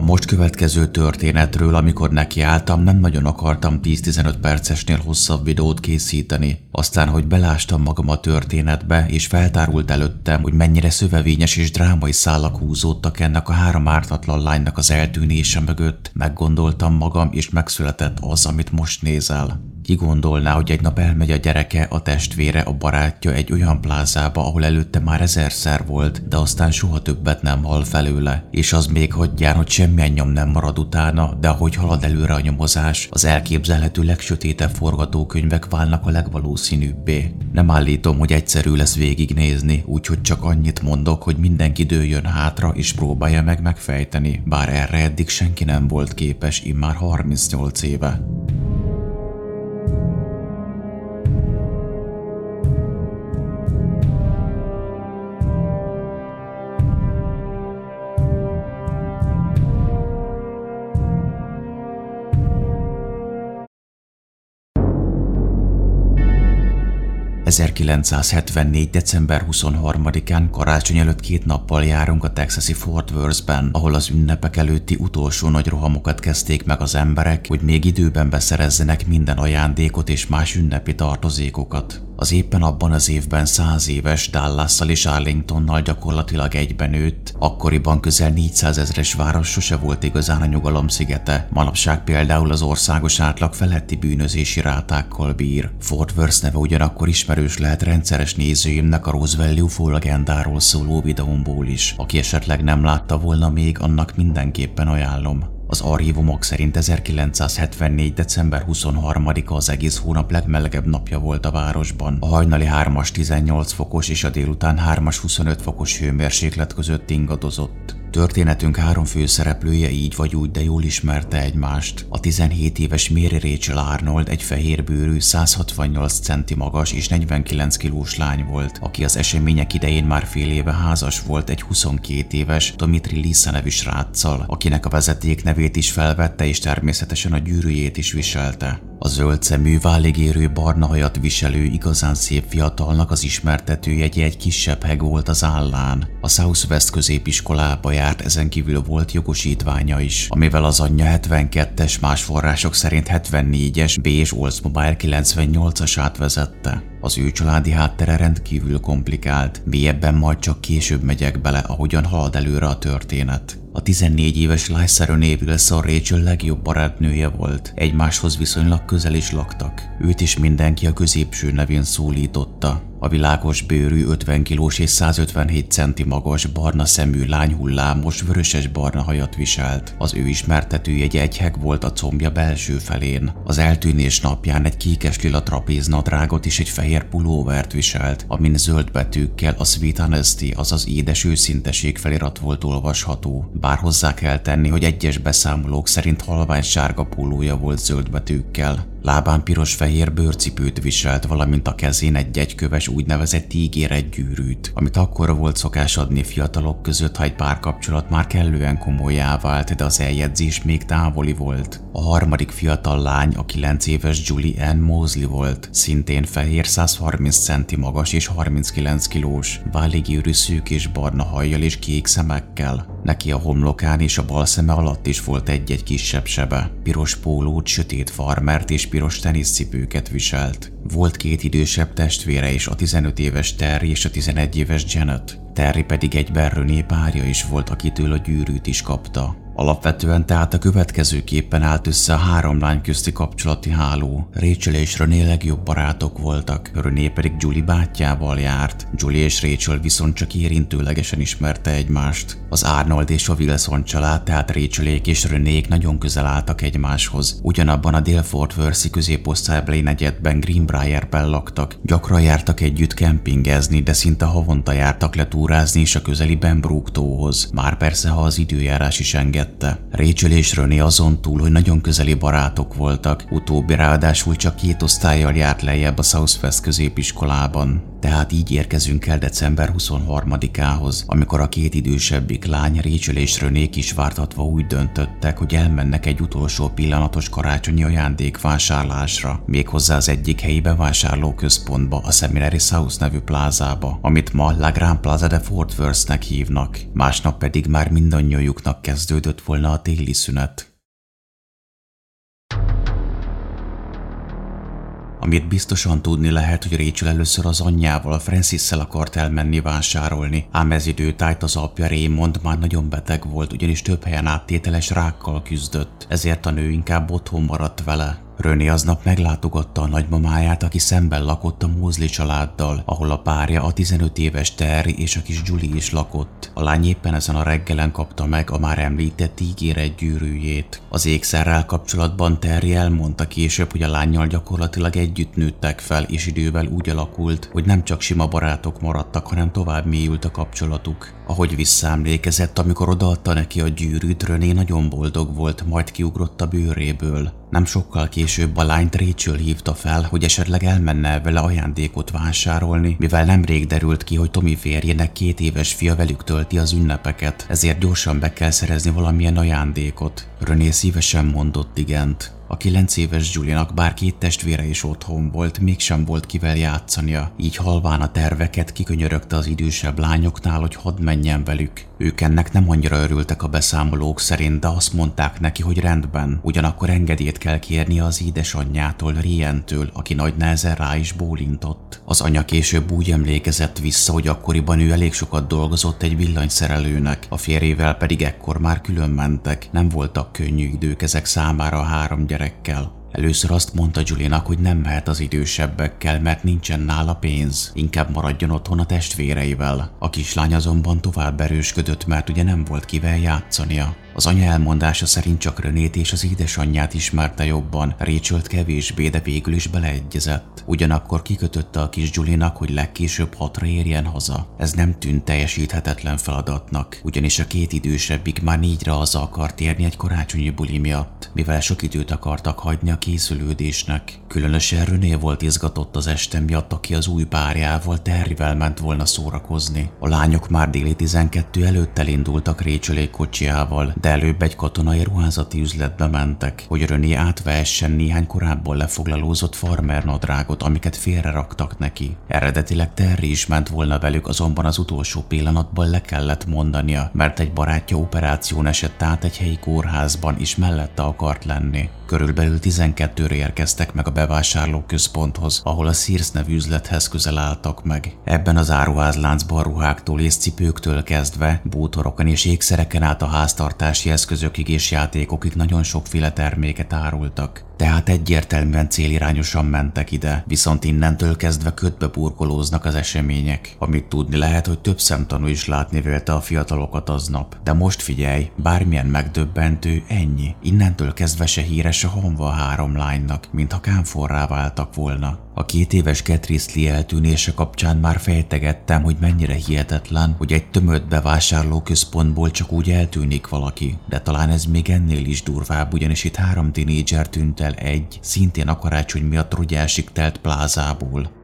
A most következő történetről, amikor nekiálltam, nem nagyon akartam 10-15 percesnél hosszabb videót készíteni. Aztán, hogy belástam magam a történetbe, és feltárult előttem, hogy mennyire szövevényes és drámai szálak húzódtak ennek a három ártatlan lánynak az eltűnése mögött, meggondoltam magam, és megszületett az, amit most nézel. Ki gondolná, hogy egy nap elmegy a gyereke, a testvére, a barátja egy olyan plázába, ahol előtte már ezerszer volt, de aztán soha többet nem hall felőle, és az még hagyján, hogy semmilyen nyom nem marad utána, de ahogy halad előre a nyomozás, az elképzelhető legsötétebb forgatókönyvek válnak a legvalószínűbbé. Nem állítom, hogy egyszerű lesz végignézni, úgyhogy csak annyit mondok, hogy mindenki dőljön hátra és próbálja meg megfejteni, bár erre eddig senki nem volt képes immár 38 éve. 1974. december 23-án karácsony előtt két nappal járunk a texasi Fort Worth-ben, ahol az ünnepek előtti utolsó nagy rohamokat kezdték meg az emberek, hogy még időben beszerezzenek minden ajándékot és más ünnepi tartozékokat. Az éppen abban az évben száz éves Dallasszal és Arlingtonnal gyakorlatilag egyben nőtt, akkoriban közel 400 ezres város sose volt igazán a nyugalom szigete, manapság például az országos átlag feletti bűnözési rátákkal bír. Fort Worth neve ugyanakkor ismerős lehet rendszeres nézőimnek a Roosevelt UFO legendáról szóló videómból is. Aki esetleg nem látta volna még, annak mindenképpen ajánlom. Az archívumok szerint 1974. december 23-a az egész hónap legmelegebb napja volt a városban. A hajnali 3-as 18 fokos és a délután 3-as 25 fokos hőmérséklet között ingadozott. Történetünk három főszereplője így vagy úgy, de jól ismerte egymást. A 17 éves Mary Rachel Arnold egy fehérbőrű, 168 centi magas és 49 kilós lány volt, aki az események idején már fél éve házas volt egy 22 éves Domitri Lisa nevű sráccal, akinek a vezeték nevét is felvette és természetesen a gyűrűjét is viselte. A zöld szemű, váligérő barna hajat viselő, igazán szép fiatalnak az ismertetőjegye egy kisebb heg volt az állán. A Southwest középiskolába járt, ezen kívül volt jogosítványa is, amivel az anyja 72-es, más források szerint 74-es B és Oldsmobile 98-as átvezette. Az ő családi háttere rendkívül komplikált, mélyebben majd csak később megyek bele, ahogyan halad előre a történet. A 14 éves Lysa névű Wilson Rachel legjobb barátnője volt, egymáshoz viszonylag közel is laktak. Őt is mindenki a középső nevén szólította. A világos bőrű 50 kilós és 157 centi magas, barna szemű lány hullámos, vöröses barna hajat viselt. Az ő ismertetője egy egyheg volt a combja belső felén. Az eltűnés napján egy kékes lila trapéznadrágot és egy fehér pulóvert viselt, amin zöld betűkkel a Sweet Honesty, azaz édes őszinteség felirat volt olvasható. Bár hozzá kell tenni, hogy egyes beszámolók szerint halvány sárga pólója volt zöld betűkkel. Lábán piros-fehér bőrcipőt viselt, valamint a kezén egy egyköves úgynevezett ígéret gyűrűt, amit akkor volt szokás adni fiatalok között, ha egy párkapcsolat már kellően komolyá vált, de az eljegyzés még távoli volt. A harmadik fiatal lány a 9 éves Julie Ann Mosley volt, szintén fehér 130 centi magas és 39 kilós, váliggyűrű szűk és barna hajjal és kék szemekkel. Neki a homlokán és a bal szeme alatt is volt egy-egy kisebb sebe. Piros pólót, sötét farmert és piros teniszcipőket viselt. Volt két idősebb testvére is, a 15 éves Terry és a 11 éves Janet. Terry pedig egy berröné párja is volt, akitől a gyűrűt is kapta. Alapvetően tehát a következőképpen állt össze a három lány közti kapcsolati háló. Rachel és René legjobb barátok voltak, René pedig Julie bátyjával járt. Julie és Rachel viszont csak érintőlegesen ismerte egymást. Az Arnold és a Wilson család, tehát Rachelék és Renék nagyon közel álltak egymáshoz. Ugyanabban a Dél-Fort Worth-i középosztálybeli negyedben Greenbrier-ben laktak. Gyakran jártak együtt kempingezni, de szinte havonta jártak letúrázni is a közeli Benbrook tóhoz. Már persze, ha az időjárás is enged megértette. Rachel és René azon túl, hogy nagyon közeli barátok voltak, utóbbi ráadásul csak két osztályjal járt lejjebb a Southwest középiskolában. Tehát így érkezünk el december 23-ához, amikor a két idősebbik lány, Rachel és René vártatva úgy döntöttek, hogy elmennek egy utolsó pillanatos karácsonyi ajándékvásárlásra, méghozzá az egyik helyi bevásárlóközpontba, a Seminary South nevű plázába, amit ma La Grand Plaza de Fort Worth-nek hívnak. Másnap pedig már mindannyiójuknak kezdődött volna a téli szünet. Amit biztosan tudni lehet, hogy Rachel először az anyjával, francis akart elmenni vásárolni, ám ez időtájt az apja Raymond már nagyon beteg volt, ugyanis több helyen áttételes rákkal küzdött, ezért a nő inkább otthon maradt vele. Röni aznap meglátogatta a nagymamáját, aki szemben lakott a Mózli családdal, ahol a párja a 15 éves Terry és a kis Julie is lakott. A lány éppen ezen a reggelen kapta meg a már említett ígéret gyűrűjét. Az ékszerrel kapcsolatban Terry elmondta később, hogy a lányjal gyakorlatilag együtt nőttek fel, és idővel úgy alakult, hogy nem csak sima barátok maradtak, hanem tovább mélyült a kapcsolatuk. Ahogy visszaemlékezett, amikor odaadta neki a gyűrűt, René nagyon boldog volt, majd kiugrott a bőréből. Nem sokkal később a lányt Rachel hívta fel, hogy esetleg elmenne vele ajándékot vásárolni, mivel nemrég derült ki, hogy Tommy férjének két éves fia velük tölti az ünnepeket, ezért gyorsan be kell szerezni valamilyen ajándékot. René szívesen mondott igent. A kilenc éves Julinak bár két testvére is otthon volt, mégsem volt kivel játszania, így halván a terveket kikönyörögte az idősebb lányoknál, hogy hadd menjen velük. Ők ennek nem annyira örültek a beszámolók szerint, de azt mondták neki, hogy rendben, ugyanakkor engedélyt kell kérni az édesanyjától, Rientől, aki nagy nehezen rá is bólintott. Az anya később úgy emlékezett vissza, hogy akkoriban ő elég sokat dolgozott egy villanyszerelőnek, a férjével pedig ekkor már külön mentek, nem voltak könnyű idők ezek számára a három gyerekkel. Először azt mondta Julinak, hogy nem mehet az idősebbekkel, mert nincsen nála pénz, inkább maradjon otthon a testvéreivel. A kislány azonban tovább erősködött, mert ugye nem volt kivel játszania. Az anya elmondása szerint csak Renét és az édesanyját ismerte jobban, Rachel kevésbé, de végül is beleegyezett. Ugyanakkor kikötötte a kis Julinak, hogy legkésőbb hatra érjen haza. Ez nem tűnt teljesíthetetlen feladatnak, ugyanis a két idősebbik már négyre haza akart érni egy karácsonyi buli miatt, mivel sok időt akartak hagyni a készülődésnek. Különösen René volt izgatott az este miatt, aki az új párjával Terryvel ment volna szórakozni. A lányok már déli 12 előtt elindultak Rachel kocsiával, de előbb egy katonai ruházati üzletbe mentek, hogy René átvehessen néhány korábban lefoglalózott farmer nadrágot, amiket félre raktak neki. Eredetileg Terry is ment volna velük, azonban az utolsó pillanatban le kellett mondania, mert egy barátja operáción esett át egy helyi kórházban, és mellette akart lenni. Körülbelül 12-re érkeztek meg a bevásárlóközponthoz, ahol a Sears nevű üzlethez közel álltak meg. Ebben az áruházláncban ruháktól és cipőktől kezdve, bútorokon és ékszereken át a háztartási eszközökig és játékokig nagyon sokféle terméket árultak tehát egyértelműen célirányosan mentek ide, viszont innentől kezdve ködbe burkolóznak az események. Amit tudni lehet, hogy több szemtanú is látni vélte a fiatalokat aznap. De most figyelj, bármilyen megdöbbentő, ennyi. Innentől kezdve se híres a honva a három lánynak, mintha kámforrá váltak volna. A két éves Ketriszli eltűnése kapcsán már fejtegettem, hogy mennyire hihetetlen, hogy egy tömött bevásárlóközpontból csak úgy eltűnik valaki, de talán ez még ennél is durvább, ugyanis itt három tinédzser tűnt el egy, szintén a karácsony miatt rogyásig telt plázából.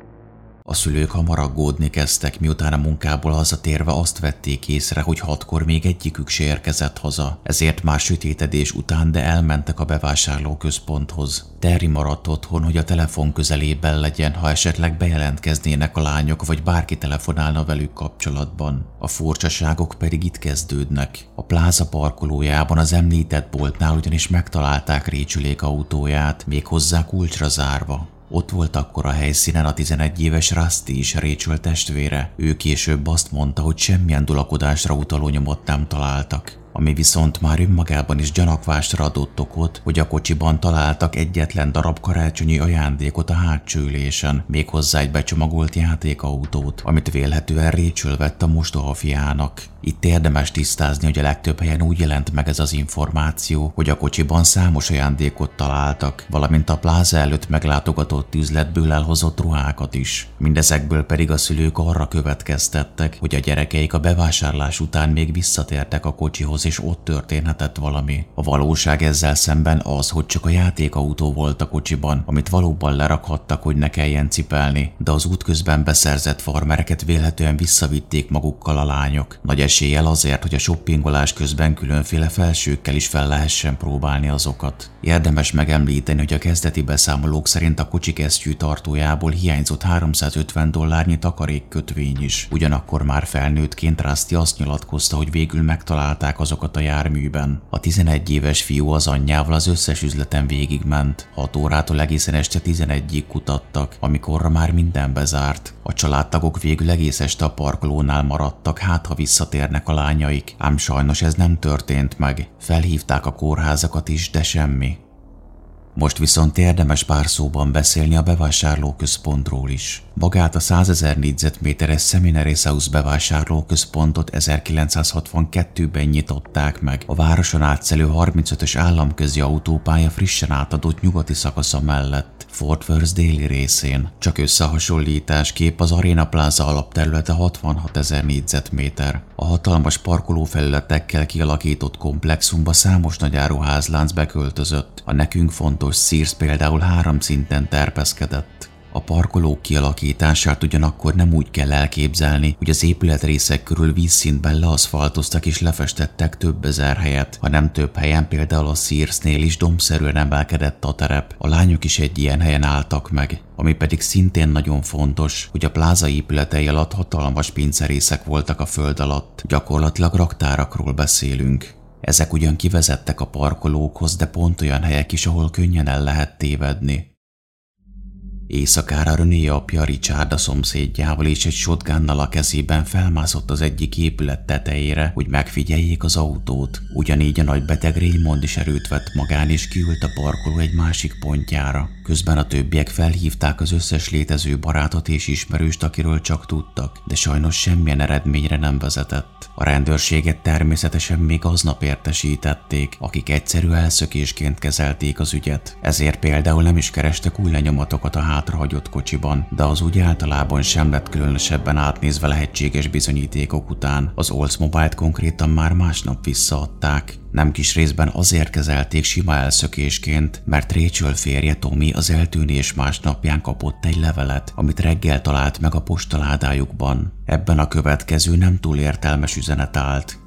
A szülők hamar aggódni kezdtek, miután a munkából hazatérve azt vették észre, hogy hatkor még egyikük se érkezett haza, ezért már sütétedés után, de elmentek a bevásárlóközponthoz. Terry maradt otthon, hogy a telefon közelében legyen, ha esetleg bejelentkeznének a lányok, vagy bárki telefonálna velük kapcsolatban. A furcsaságok pedig itt kezdődnek. A pláza parkolójában az említett boltnál ugyanis megtalálták Récsülék autóját, még hozzá kulcsra zárva. Ott volt akkor a helyszínen a 11 éves Rusty is Rachel testvére. Ő később azt mondta, hogy semmilyen dulakodásra utaló nyomot nem találtak ami viszont már önmagában is gyanakvásra adott okot, hogy a kocsiban találtak egyetlen darab karácsonyi ajándékot a hátsó ülésen, méghozzá egy becsomagolt játékautót, amit vélhetően Rachel vett a mostoha fiának. Itt érdemes tisztázni, hogy a legtöbb helyen úgy jelent meg ez az információ, hogy a kocsiban számos ajándékot találtak, valamint a pláza előtt meglátogatott üzletből elhozott ruhákat is. Mindezekből pedig a szülők arra következtettek, hogy a gyerekeik a bevásárlás után még visszatértek a kocsihoz és ott történhetett valami. A valóság ezzel szemben az, hogy csak a játékautó volt a kocsiban, amit valóban lerakhattak, hogy ne kelljen cipelni, de az útközben beszerzett farmereket vélhetően visszavitték magukkal a lányok. Nagy eséllyel azért, hogy a shoppingolás közben különféle felsőkkel is fel lehessen próbálni azokat. Érdemes megemlíteni, hogy a kezdeti beszámolók szerint a kocsi kesztyű tartójából hiányzott 350 dollárnyi takarékkötvény is. Ugyanakkor már felnőttként Rusty azt nyilatkozta, hogy végül megtalálták azokat a járműben. A 11 éves fiú az anyjával az összes üzleten végigment. 6 órától egészen este 11-ig kutattak, amikorra már minden bezárt. A családtagok végül egész este a parkolónál maradtak, hát ha visszatérnek a lányaik. Ám sajnos ez nem történt meg. Felhívták a kórházakat is, de semmi. Most viszont érdemes pár szóban beszélni a bevásárlóközpontról is. Magát a 100 ezer négyzetméteres Seminary House bevásárlóközpontot 1962-ben nyitották meg. A városon átszelő 35-ös államközi autópálya frissen átadott nyugati szakasza mellett, Fort Worth déli részén. Csak összehasonlításképp az Arena Plaza alapterülete 66 ezer négyzetméter. A hatalmas parkolófelületekkel kialakított komplexumba számos nagyáruházlánc beköltözött. A nekünk fontos Sears például három szinten terpeszkedett. A parkolók kialakítását ugyanakkor nem úgy kell elképzelni, hogy az épületrészek körül vízszintben leaszfaltoztak és lefestettek több ezer helyet, hanem több helyen például a Searsnél is dombszerűen emelkedett a terep. A lányok is egy ilyen helyen álltak meg. Ami pedig szintén nagyon fontos, hogy a pláza épületei alatt hatalmas pincerészek voltak a föld alatt, gyakorlatilag raktárakról beszélünk. Ezek ugyan kivezettek a parkolókhoz, de pont olyan helyek is, ahol könnyen el lehet tévedni. Éjszakára René apja Richard a szomszédjával és egy shotgunnal a kezében felmászott az egyik épület tetejére, hogy megfigyeljék az autót. Ugyanígy a nagy beteg Raymond is erőt vett magán és kiült a parkoló egy másik pontjára. Közben a többiek felhívták az összes létező barátot és ismerőst, akiről csak tudtak, de sajnos semmilyen eredményre nem vezetett. A rendőrséget természetesen még aznap értesítették, akik egyszerű elszökésként kezelték az ügyet. Ezért például nem is kerestek új lenyomatokat a hátrahagyott kocsiban, de az úgy általában sem lett különösebben átnézve lehetséges bizonyítékok után. Az Oldsmobile-t konkrétan már másnap visszaadták. Nem kis részben azért kezelték sima elszökésként, mert Rachel férje Tommy az eltűnés másnapján kapott egy levelet, amit reggel talált meg a postaládájukban. Ebben a következő nem túl értelmes üzenet állt.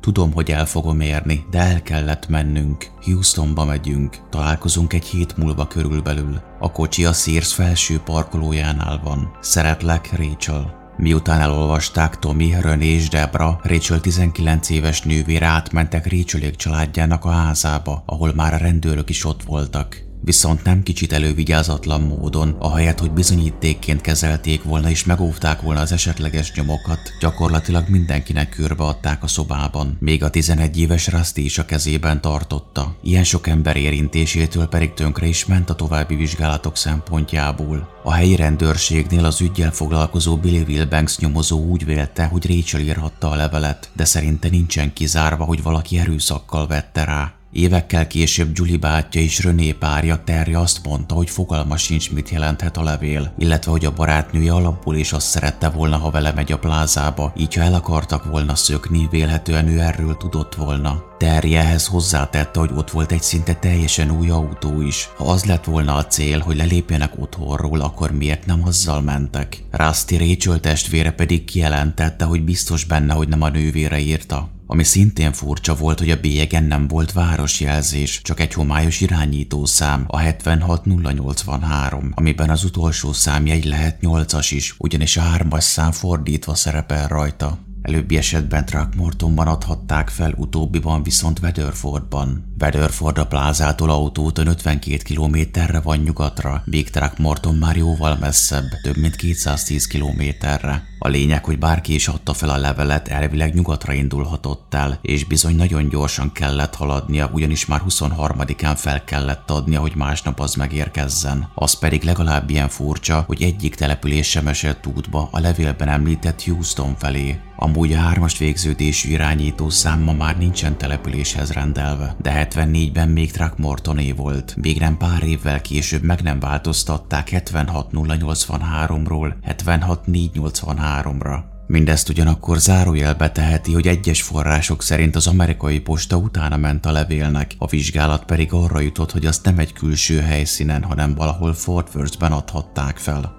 Tudom, hogy el fogom érni, de el kellett mennünk. Houstonba megyünk. Találkozunk egy hét múlva körülbelül. A kocsi a Sears felső parkolójánál van. Szeretlek, Rachel. Miután elolvasták Tommy, René és Debra, Rachel 19 éves nővére átmentek Rachelék családjának a házába, ahol már a rendőrök is ott voltak viszont nem kicsit elővigyázatlan módon, ahelyett, hogy bizonyítékként kezelték volna és megóvták volna az esetleges nyomokat, gyakorlatilag mindenkinek körbeadták a szobában. Még a 11 éves Rusty is a kezében tartotta. Ilyen sok ember érintésétől pedig tönkre is ment a további vizsgálatok szempontjából. A helyi rendőrségnél az ügyel foglalkozó Billy Wilbanks nyomozó úgy vélte, hogy Rachel írhatta a levelet, de szerinte nincsen kizárva, hogy valaki erőszakkal vette rá. Évekkel később Julie bátyja és René párja Terry azt mondta, hogy fogalma sincs, mit jelenthet a levél, illetve hogy a barátnője alapból is azt szerette volna, ha vele megy a plázába, így ha el akartak volna szökni, vélhetően ő erről tudott volna. Terry ehhez hozzátette, hogy ott volt egy szinte teljesen új autó is. Ha az lett volna a cél, hogy lelépjenek otthonról, akkor miért nem azzal mentek? Rusty Rachel testvére pedig kijelentette, hogy biztos benne, hogy nem a nővére írta. Ami szintén furcsa volt, hogy a bélyegen nem volt városjelzés, csak egy homályos irányítószám, a 76083, amiben az utolsó számjegy lehet 8-as is, ugyanis a 3-as szám fordítva szerepel rajta. Előbbi esetben Throckmortonban adhatták fel, utóbbiban viszont Weatherfordban. Weatherford a plázától autóton 52 kilométerre van nyugatra, míg Throckmorton már jóval messzebb, több mint 210 kilométerre. A lényeg, hogy bárki is adta fel a levelet, elvileg nyugatra indulhatott el, és bizony nagyon gyorsan kellett haladnia, ugyanis már 23-án fel kellett adnia, hogy másnap az megérkezzen. Az pedig legalább ilyen furcsa, hogy egyik település sem esett útba a levélben említett Houston felé. Amúgy a hármas végződésű irányító számma már nincsen településhez rendelve, de 74-ben még Throckmortoné volt. Még nem pár évvel később meg nem változtatták 76083-ról 76483-ra. Mindezt ugyanakkor zárójelbe teheti, hogy egyes források szerint az amerikai posta utána ment a levélnek, a vizsgálat pedig arra jutott, hogy azt nem egy külső helyszínen, hanem valahol Fort Worth-ben adhatták fel.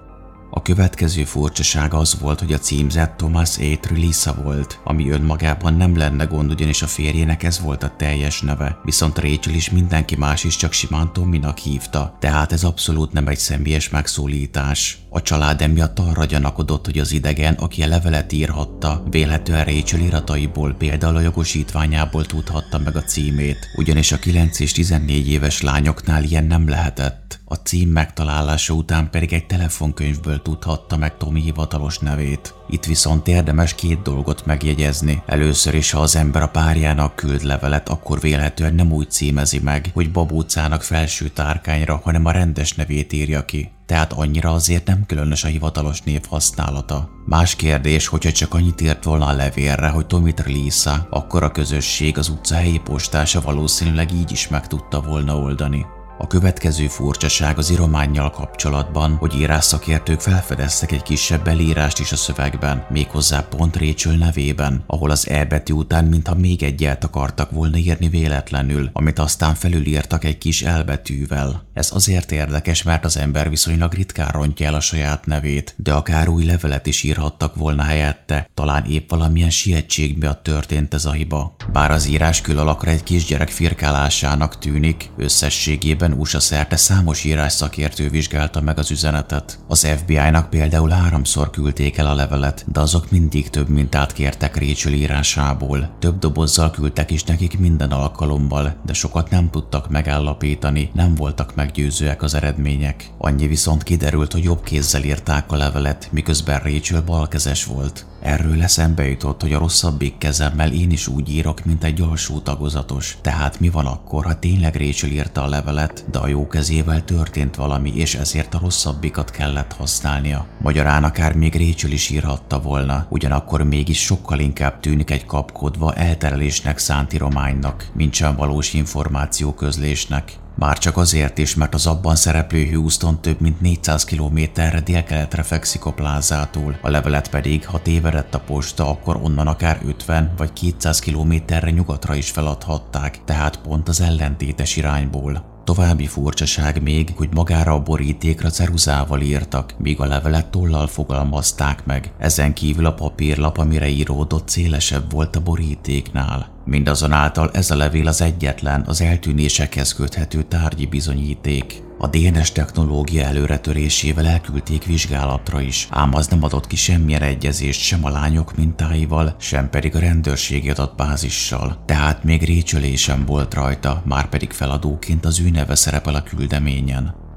A következő furcsaság az volt, hogy a címzett Thomas A. Lisa volt, ami önmagában nem lenne gond, ugyanis a férjének ez volt a teljes neve, viszont Rachel is mindenki más is csak simán Tominak hívta, tehát ez abszolút nem egy személyes megszólítás. A család emiatt arra gyanakodott, hogy az idegen, aki a levelet írhatta, vélhetően Rachel irataiból, például a jogosítványából tudhatta meg a címét, ugyanis a 9 és 14 éves lányoknál ilyen nem lehetett. A cím megtalálása után pedig egy telefonkönyvből tudhatta meg Tomi hivatalos nevét. Itt viszont érdemes két dolgot megjegyezni. Először is, ha az ember a párjának küld levelet, akkor vélhetően nem úgy címezi meg, hogy babócának felső tárkányra, hanem a rendes nevét írja ki tehát annyira azért nem különös a hivatalos név használata. Más kérdés, hogyha csak annyit írt volna a levélre, hogy Tomit Lisa, akkor a közösség az utca helyi postása valószínűleg így is meg tudta volna oldani. A következő furcsaság az írományjal kapcsolatban, hogy írásszakértők felfedeztek egy kisebb belírást is a szövegben, méghozzá pont Rachel nevében, ahol az E betű után mintha még egyet akartak volna írni véletlenül, amit aztán felülírtak egy kis elbetűvel. Ez azért érdekes, mert az ember viszonylag ritkán rontja el a saját nevét, de akár új levelet is írhattak volna helyette, talán épp valamilyen sietség miatt történt ez a hiba. Bár az írás külalakra egy kisgyerek firkálásának tűnik, összességében Ebben USA szerte számos írás szakértő vizsgálta meg az üzenetet. Az FBI-nak például háromszor küldték el a levelet, de azok mindig több mintát kértek Rachel írásából. Több dobozzal küldtek is nekik minden alkalommal, de sokat nem tudtak megállapítani, nem voltak meggyőzőek az eredmények. Annyi viszont kiderült, hogy jobb kézzel írták a levelet, miközben Rachel balkezes volt. Erről eszembe jutott, hogy a rosszabbik kezemmel én is úgy írok, mint egy alsó tagozatos. Tehát mi van akkor, ha tényleg Rachel írta a levelet, de a jó kezével történt valami, és ezért a rosszabbikat kellett használnia. Magyarán akár még Rachel is írhatta volna, ugyanakkor mégis sokkal inkább tűnik egy kapkodva elterelésnek szánt írománynak, mint sem valós információ közlésnek. Már csak azért is, mert az abban szereplő Houston több mint 400 kilométerre délkeletre fekszik a plázától, a levelet pedig, ha tévedett a posta, akkor onnan akár 50 vagy 200 kilométerre nyugatra is feladhatták, tehát pont az ellentétes irányból. További furcsaság még, hogy magára a borítékra ceruzával írtak, míg a levelet tollal fogalmazták meg. Ezen kívül a papírlap, amire íródott, szélesebb volt a borítéknál. Mindazonáltal ez a levél az egyetlen, az eltűnésekhez köthető tárgyi bizonyíték. A DNS technológia előretörésével elküldték vizsgálatra is, ám az nem adott ki semmilyen egyezést sem a lányok mintáival, sem pedig a rendőrségi adatbázissal. Tehát még récsölésem volt rajta, már pedig feladóként az ő neve szerepel a küldeményen.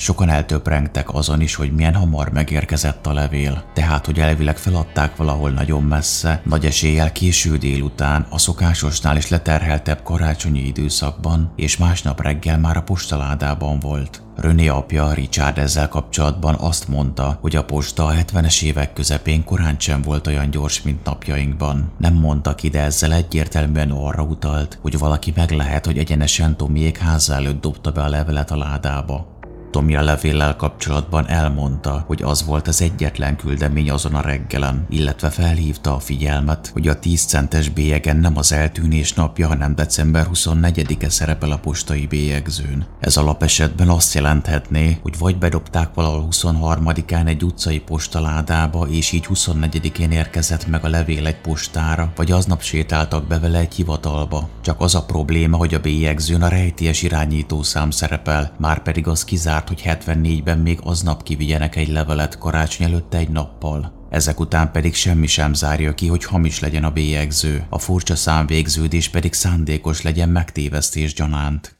Sokan eltöprengtek azon is, hogy milyen hamar megérkezett a levél, tehát hogy elvileg feladták valahol nagyon messze, nagy eséllyel késő délután, a szokásosnál is leterheltebb karácsonyi időszakban, és másnap reggel már a postaládában volt. René apja, Richard ezzel kapcsolatban azt mondta, hogy a posta a 70-es évek közepén korán sem volt olyan gyors, mint napjainkban. Nem mondta ki, de ezzel egyértelműen arra utalt, hogy valaki meg lehet, hogy egyenesen Tomiék háza előtt dobta be a levelet a ládába. Tomi a levéllel kapcsolatban elmondta, hogy az volt az egyetlen küldemény azon a reggelen, illetve felhívta a figyelmet, hogy a 10 centes bélyegen nem az eltűnés napja, hanem december 24-e szerepel a postai bélyegzőn. Ez alapesetben azt jelenthetné, hogy vagy bedobták valahol 23-án egy utcai postaládába, és így 24-én érkezett meg a levél egy postára, vagy aznap sétáltak be vele egy hivatalba. Csak az a probléma, hogy a bélyegzőn a rejtélyes irányítószám szerepel, már pedig az kizár várt, hogy 74-ben még aznap kivigyenek egy levelet karácsony előtte egy nappal. Ezek után pedig semmi sem zárja ki, hogy hamis legyen a bélyegző, a furcsa számvégződés pedig szándékos legyen megtévesztés gyanánt.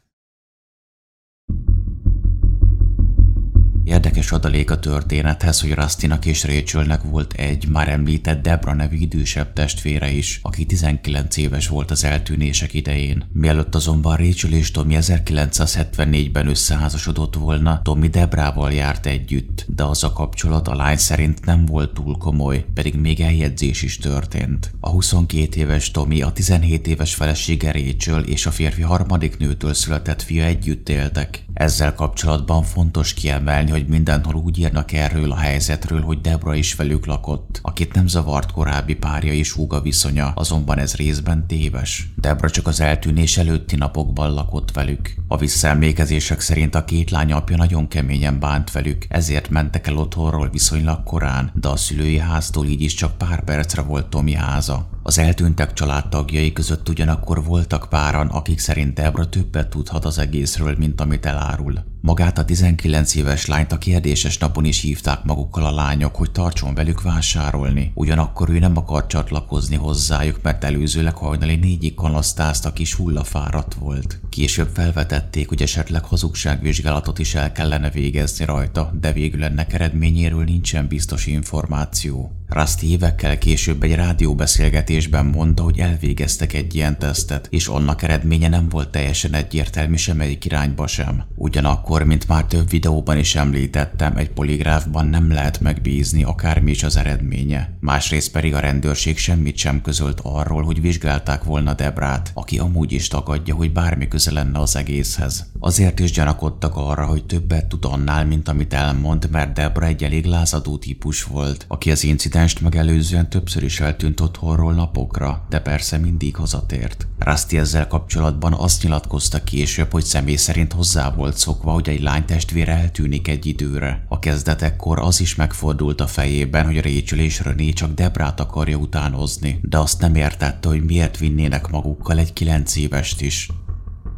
Érdekes adalék a történethez, hogy Rustinak és Rachelnek volt egy már említett Debra nevű idősebb testvére is, aki 19 éves volt az eltűnések idején. Mielőtt azonban Rachel és Tommy 1974-ben összeházasodott volna, Tommy Debrával járt együtt, de az a kapcsolat a lány szerint nem volt túl komoly, pedig még eljegyzés is történt. A 22 éves Tommy a 17 éves felesége Rachel és a férfi harmadik nőtől született fia együtt éltek. Ezzel kapcsolatban fontos kiemelni, hogy hogy mindenhol úgy írnak erről a helyzetről, hogy Debra is velük lakott, akit nem zavart korábbi párja és húga viszonya, azonban ez részben téves. Debra csak az eltűnés előtti napokban lakott velük. A visszaemlékezések szerint a két lány apja nagyon keményen bánt velük, ezért mentek el otthonról viszonylag korán, de a szülői háztól így is csak pár percre volt Tomi háza. Az eltűntek családtagjai között ugyanakkor voltak páran, akik szerint Debra többet tudhat az egészről, mint amit elárul. Magát a 19 éves lányt a kérdéses napon is hívták magukkal a lányok, hogy tartson velük vásárolni. Ugyanakkor ő nem akart csatlakozni hozzájuk, mert előzőleg hajnali négyig kalasztáztak és hullafáradt volt. Később felvetették, hogy esetleg hazugságvizsgálatot is el kellene végezni rajta, de végül ennek eredményéről nincsen biztos információ. Rusty évekkel később egy rádióbeszélgetésben mondta, hogy elvégeztek egy ilyen tesztet, és annak eredménye nem volt teljesen egyértelmű semmelyik irányba sem. Ugyanakkor, mint már több videóban is említettem, egy poligráfban nem lehet megbízni, akármi is az eredménye. Másrészt pedig a rendőrség semmit sem közölt arról, hogy vizsgálták volna Debrát, aki amúgy is tagadja, hogy bármi köze lenne az egészhez. Azért is gyanakodtak arra, hogy többet tud annál, mint amit elmond, mert Debra egy elég lázadó típus volt, aki az incidens incidenst megelőzően többször is eltűnt otthonról napokra, de persze mindig hazatért. Rusty ezzel kapcsolatban azt nyilatkozta később, hogy személy szerint hozzá volt szokva, hogy egy lány testvére eltűnik egy időre. A kezdetekkor az is megfordult a fejében, hogy Rachel és René csak Debrát akarja utánozni, de azt nem értette, hogy miért vinnének magukkal egy kilenc évest is.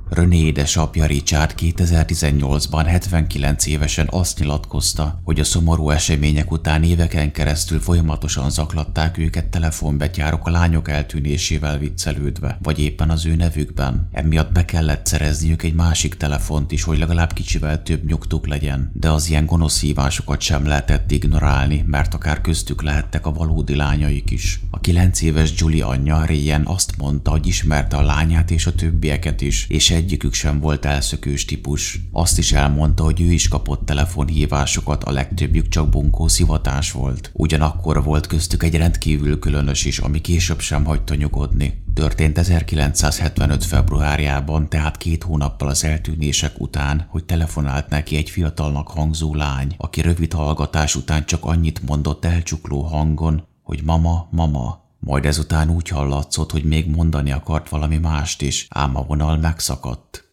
René édesapja Richard 2018-ban 79 évesen azt nyilatkozta, hogy a szomorú események után éveken keresztül folyamatosan zaklatták őket telefonbetyárok a lányok eltűnésével viccelődve, vagy éppen az ő nevükben. Emiatt be kellett szerezniük egy másik telefont is, hogy legalább kicsivel több nyugtuk legyen, de az ilyen gonosz hívásokat sem lehetett ignorálni, mert akár köztük lehettek a valódi lányaik is. A 9 éves Julie anyja Ryan azt mondta, hogy ismerte a lányát és a többieket is, és egy egyikük sem volt elszökős típus. Azt is elmondta, hogy ő is kapott telefonhívásokat, a legtöbbjük csak bunkó szivatás volt. Ugyanakkor volt köztük egy rendkívül különös is, ami később sem hagyta nyugodni. Történt 1975. februárjában, tehát két hónappal az eltűnések után, hogy telefonált neki egy fiatalnak hangzó lány, aki rövid hallgatás után csak annyit mondott elcsukló hangon, hogy mama, mama, majd ezután úgy hallatszott, hogy még mondani akart valami mást is, ám a vonal megszakadt.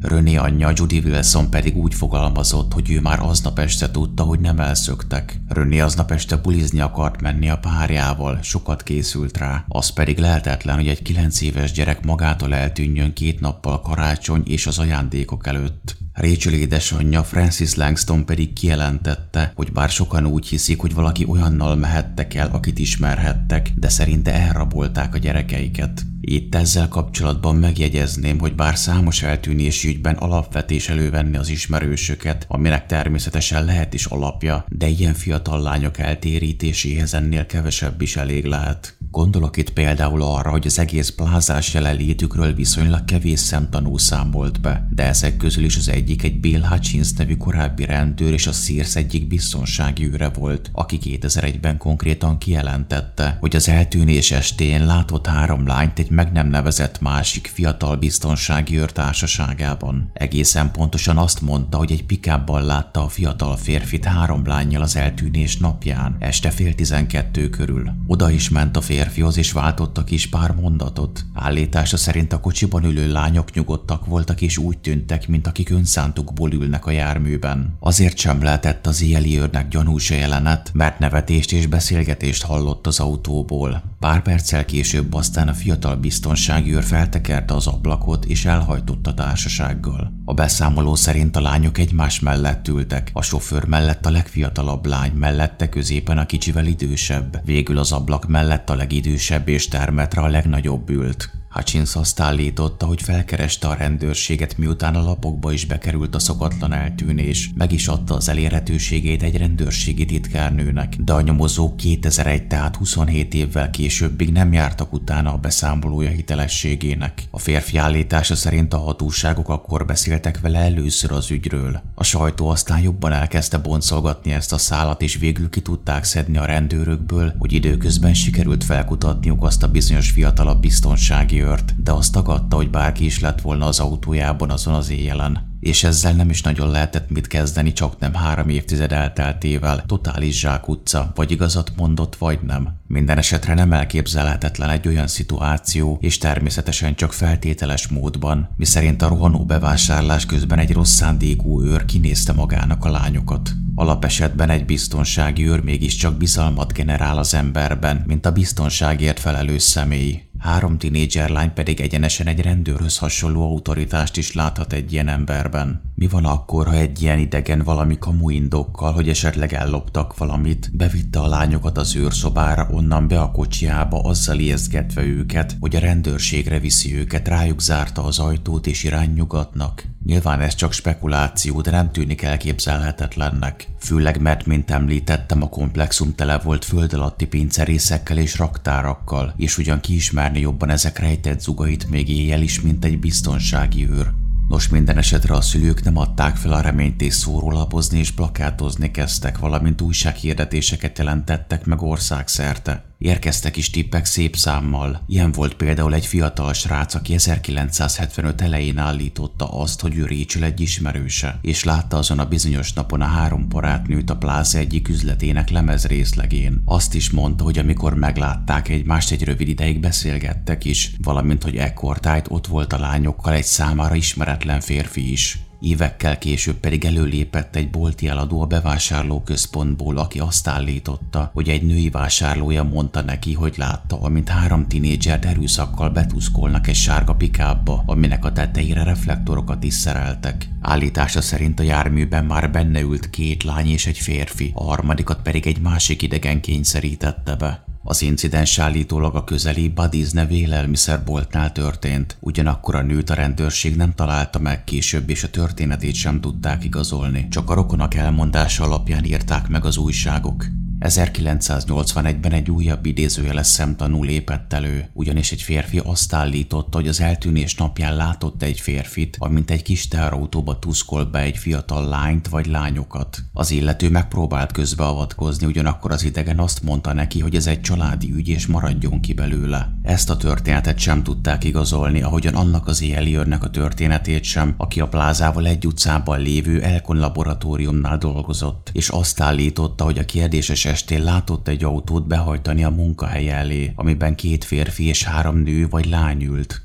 René anyja Judy Wilson pedig úgy fogalmazott, hogy ő már aznap este tudta, hogy nem elszöktek. René aznap este bulizni akart menni a párjával, sokat készült rá. Az pedig lehetetlen, hogy egy kilenc éves gyerek magától eltűnjön két nappal karácsony és az ajándékok előtt. Rachel édesanyja Francis Langston pedig kijelentette, hogy bár sokan úgy hiszik, hogy valaki olyannal mehettek el, akit ismerhettek, de szerinte elrabolták a gyerekeiket. Itt ezzel kapcsolatban megjegyezném, hogy bár számos eltűnési ügyben alapvetés elővenni az ismerősöket, aminek természetesen lehet is alapja, de ilyen fiatal lányok eltérítéséhez ennél kevesebb is elég lehet. Gondolok itt például arra, hogy az egész plázás jelenlétükről viszonylag kevés szemtanú számolt be, de ezek közül is az egyik egy Bill Hutchins nevű korábbi rendőr és a Sears egyik biztonsági őre volt, aki 2001-ben konkrétan kijelentette, hogy az eltűnés estén látott három lányt egy meg nem nevezett másik fiatal biztonsági őr társaságában. Egészen pontosan azt mondta, hogy egy pikábban látta a fiatal férfit három lányjal az eltűnés napján, este fél tizenkettő körül. Oda is ment a férfihoz és váltottak is pár mondatot. Állítása szerint a kocsiban ülő lányok nyugodtak voltak és úgy tűntek, mint akik önszántukból ülnek a járműben. Azért sem lehetett az éjjeli őrnek gyanús jelenet, mert nevetést és beszélgetést hallott az autóból. Pár perccel később aztán a fiatal biztonsági őr feltekerte az ablakot és elhajtott a társasággal. A beszámoló szerint a lányok egymás mellett ültek, a sofőr mellett a legfiatalabb lány, mellette középen a kicsivel idősebb, végül az ablak mellett a legidősebb és termetre a legnagyobb ült. Hutchins azt állította, hogy felkereste a rendőrséget, miután a lapokba is bekerült a szokatlan eltűnés, meg is adta az elérhetőségét egy rendőrségi titkárnőnek, de a nyomozók 2001, tehát 27 évvel későbbig nem jártak utána a beszámolója hitelességének. A férfi állítása szerint a hatóságok akkor beszéltek vele először az ügyről. A sajtó aztán jobban elkezdte boncolgatni ezt a szálat, és végül ki tudták szedni a rendőrökből, hogy időközben sikerült felkutatniuk azt a bizonyos fiatalabb biztonsági őrt, de azt tagadta, hogy bárki is lett volna az autójában azon az éjjelen. és ezzel nem is nagyon lehetett mit kezdeni, csak nem három évtized elteltével, totális zsákutca, vagy igazat mondott, vagy nem. Minden esetre nem elképzelhetetlen egy olyan szituáció, és természetesen csak feltételes módban, miszerint a rohanó bevásárlás közben egy rossz szándékú őr kinézte magának a lányokat. Alapesetben egy biztonsági őr mégiscsak bizalmat generál az emberben, mint a biztonságért felelős személy. Három tinédzser lány pedig egyenesen egy rendőrhöz hasonló autoritást is láthat egy ilyen emberben. Mi van akkor, ha egy ilyen idegen valami kamu indokkal, hogy esetleg elloptak valamit, bevitte a lányokat az őrszobára, onnan be a kocsiába, azzal ijesztgetve őket, hogy a rendőrségre viszi őket, rájuk zárta az ajtót és iránynyugatnak? Nyilván ez csak spekuláció, de nem tűnik elképzelhetetlennek. Főleg mert, mint említettem, a komplexum tele volt föld alatti pincerészekkel és raktárakkal, és ugyan kiismerni jobban ezek rejtett zugait még éjjel is, mint egy biztonsági őr. Nos, minden esetre a szülők nem adták fel a reményt és szórólapozni és plakátozni kezdtek, valamint újsághirdetéseket jelentettek meg országszerte. Érkeztek is tippek szép számmal. Ilyen volt például egy fiatal srác, aki 1975 elején állította azt, hogy ő Rachel egy ismerőse, és látta azon a bizonyos napon a három barátnőt a pláza egyik üzletének lemez részlegén. Azt is mondta, hogy amikor meglátták egymást, egy rövid ideig beszélgettek is, valamint, hogy ekkor tájt ott volt a lányokkal egy számára ismeretlen férfi is. Évekkel később pedig előlépett egy bolti eladó a bevásárlóközpontból, aki azt állította, hogy egy női vásárlója mondta neki, hogy látta, amint három tinédzser erőszakkal betuszkolnak egy sárga pikábba, aminek a tetejére reflektorokat is szereltek. Állítása szerint a járműben már benne ült két lány és egy férfi, a harmadikat pedig egy másik idegen kényszerítette be. Az incidens állítólag a közeli Buddy's nevű élelmiszerboltnál történt, ugyanakkor a nőt a rendőrség nem találta meg később, és a történetét sem tudták igazolni, csak a rokonok elmondása alapján írták meg az újságok. 1981-ben egy újabb idézőjeles szemtanú lépett elő, ugyanis egy férfi azt állította, hogy az eltűnés napján látott egy férfit, amint egy kis teherautóba tuszkol be egy fiatal lányt vagy lányokat. Az illető megpróbált közbeavatkozni, ugyanakkor az idegen azt mondta neki, hogy ez egy családi ügy és maradjon ki belőle. Ezt a történetet sem tudták igazolni, ahogyan annak az éjjeli a történetét sem, aki a plázával egy utcában lévő Elkon laboratóriumnál dolgozott, és azt állította, hogy a kérdéses estén látott egy autót behajtani a munkahely elé, amiben két férfi és három nő vagy lány ült.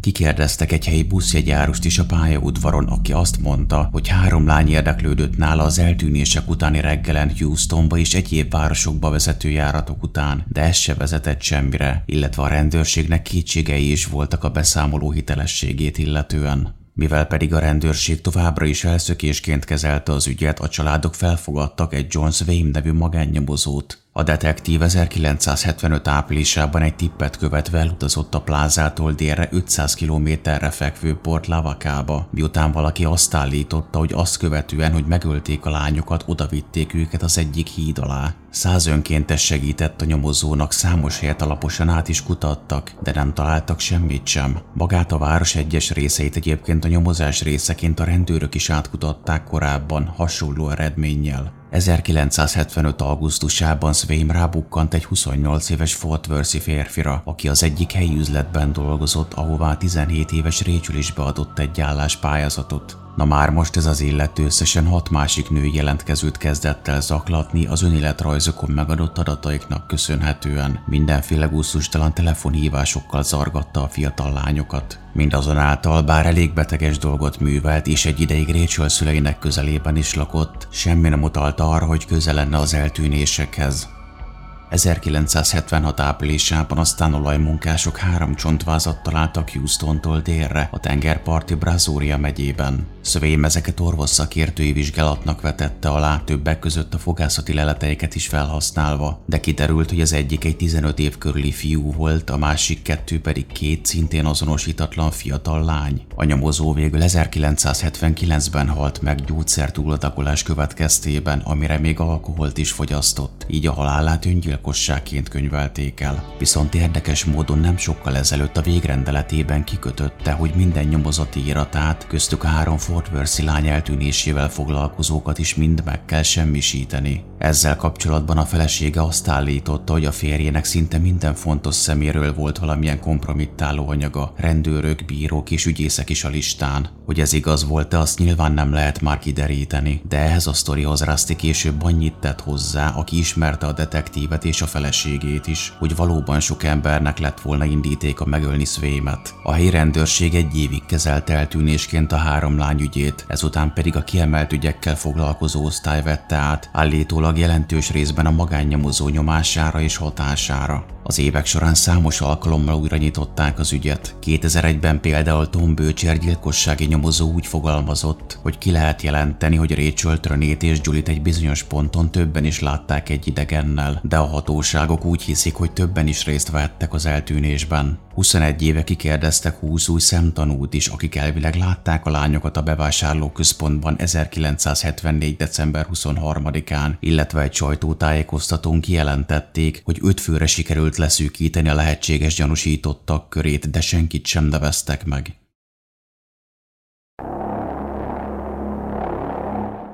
Kikérdeztek egy helyi buszjegyárust is a pályaudvaron, aki azt mondta, hogy három lány érdeklődött nála az eltűnések utáni reggelen Houstonba és egyéb városokba vezető járatok után, de ez se vezetett semmire, illetve a rendőrségnek kétségei is voltak a beszámoló hitelességét illetően. Mivel pedig a rendőrség továbbra is elszökésként kezelte az ügyet, a családok felfogadtak egy John Swain nevű magánnyomozót, a detektív 1975 áprilisában egy tippet követve elutazott a plázától délre 500 kilométerre fekvő Port Lavakába, miután valaki azt állította, hogy azt követően, hogy megölték a lányokat, odavitték őket az egyik híd alá. Száz önkéntes segített a nyomozónak, számos helyet alaposan át is kutattak, de nem találtak semmit sem. Magát a város egyes részeit egyébként a nyomozás részeként a rendőrök is átkutatták korábban, hasonló eredménnyel. 1975. augusztusában Swain rábukkant egy 28 éves Fort Worth férfira, aki az egyik helyi üzletben dolgozott, ahová 17 éves Rachel is beadott egy álláspályázatot. Na már most ez az illető összesen hat másik nő jelentkezőt kezdett el zaklatni az önéletrajzokon megadott adataiknak köszönhetően. Mindenféle gusztustalan telefonhívásokkal zargatta a fiatal lányokat. Mindazonáltal, bár elég beteges dolgot művelt és egy ideig Rachel szüleinek közelében is lakott, semmi nem utalta arra, hogy közel lenne az eltűnésekhez. 1976 áprilisában aztán olajmunkások három csontvázat találtak Houstontól délre, a tengerparti Brazoria megyében. Szövém ezeket orvos szakértői vizsgálatnak vetette alá, többek között a fogászati leleteiket is felhasználva, de kiderült, hogy az egyik egy 15 év körüli fiú volt, a másik kettő pedig két szintén azonosítatlan fiatal lány. A nyomozó végül 1979-ben halt meg gyógyszertúladagolás következtében, amire még alkoholt is fogyasztott, így a halálát öngyilkosságként könyvelték el. Viszont érdekes módon nem sokkal ezelőtt a végrendeletében kikötötte, hogy minden nyomozati iratát, köztük a három Fort Worth lány eltűnésével foglalkozókat is mind meg kell semmisíteni. Ezzel kapcsolatban a felesége azt állította, hogy a férjének szinte minden fontos szeméről volt valamilyen kompromittáló anyaga, rendőrök, bírók és ügyészek is a listán. Hogy ez igaz volt-e, azt nyilván nem lehet már kideríteni, de ehhez a sztorihoz Rusty később annyit tett hozzá, aki ismerte a detektívet és a feleségét is, hogy valóban sok embernek lett volna indítéka megölni Svémet. A helyi rendőrség egy évig kezelte eltűnésként a három lány ügyét, ezután pedig a kiemelt ügyekkel foglalkozó osztály vette át, állítólag jelentős részben a magánnyomozó nyomására és hatására. Az évek során számos alkalommal újra nyitották az ügyet. 2001-ben például Tom Bőcser gyilkossági nyomozó úgy fogalmazott, hogy ki lehet jelenteni, hogy Rachel Trönét és Julit egy bizonyos ponton többen is látták egy idegennel, de a hatóságok úgy hiszik, hogy többen is részt vettek az eltűnésben. 21 éve kikérdeztek 20 új szemtanút is, akik elvileg látták a lányokat a bevásárlóközpontban 1974. december 23-án, illetve egy sajtótájékoztatón kijelentették, hogy öt főre sikerült leszűkíteni a lehetséges gyanúsítottak körét, de senkit sem neveztek meg.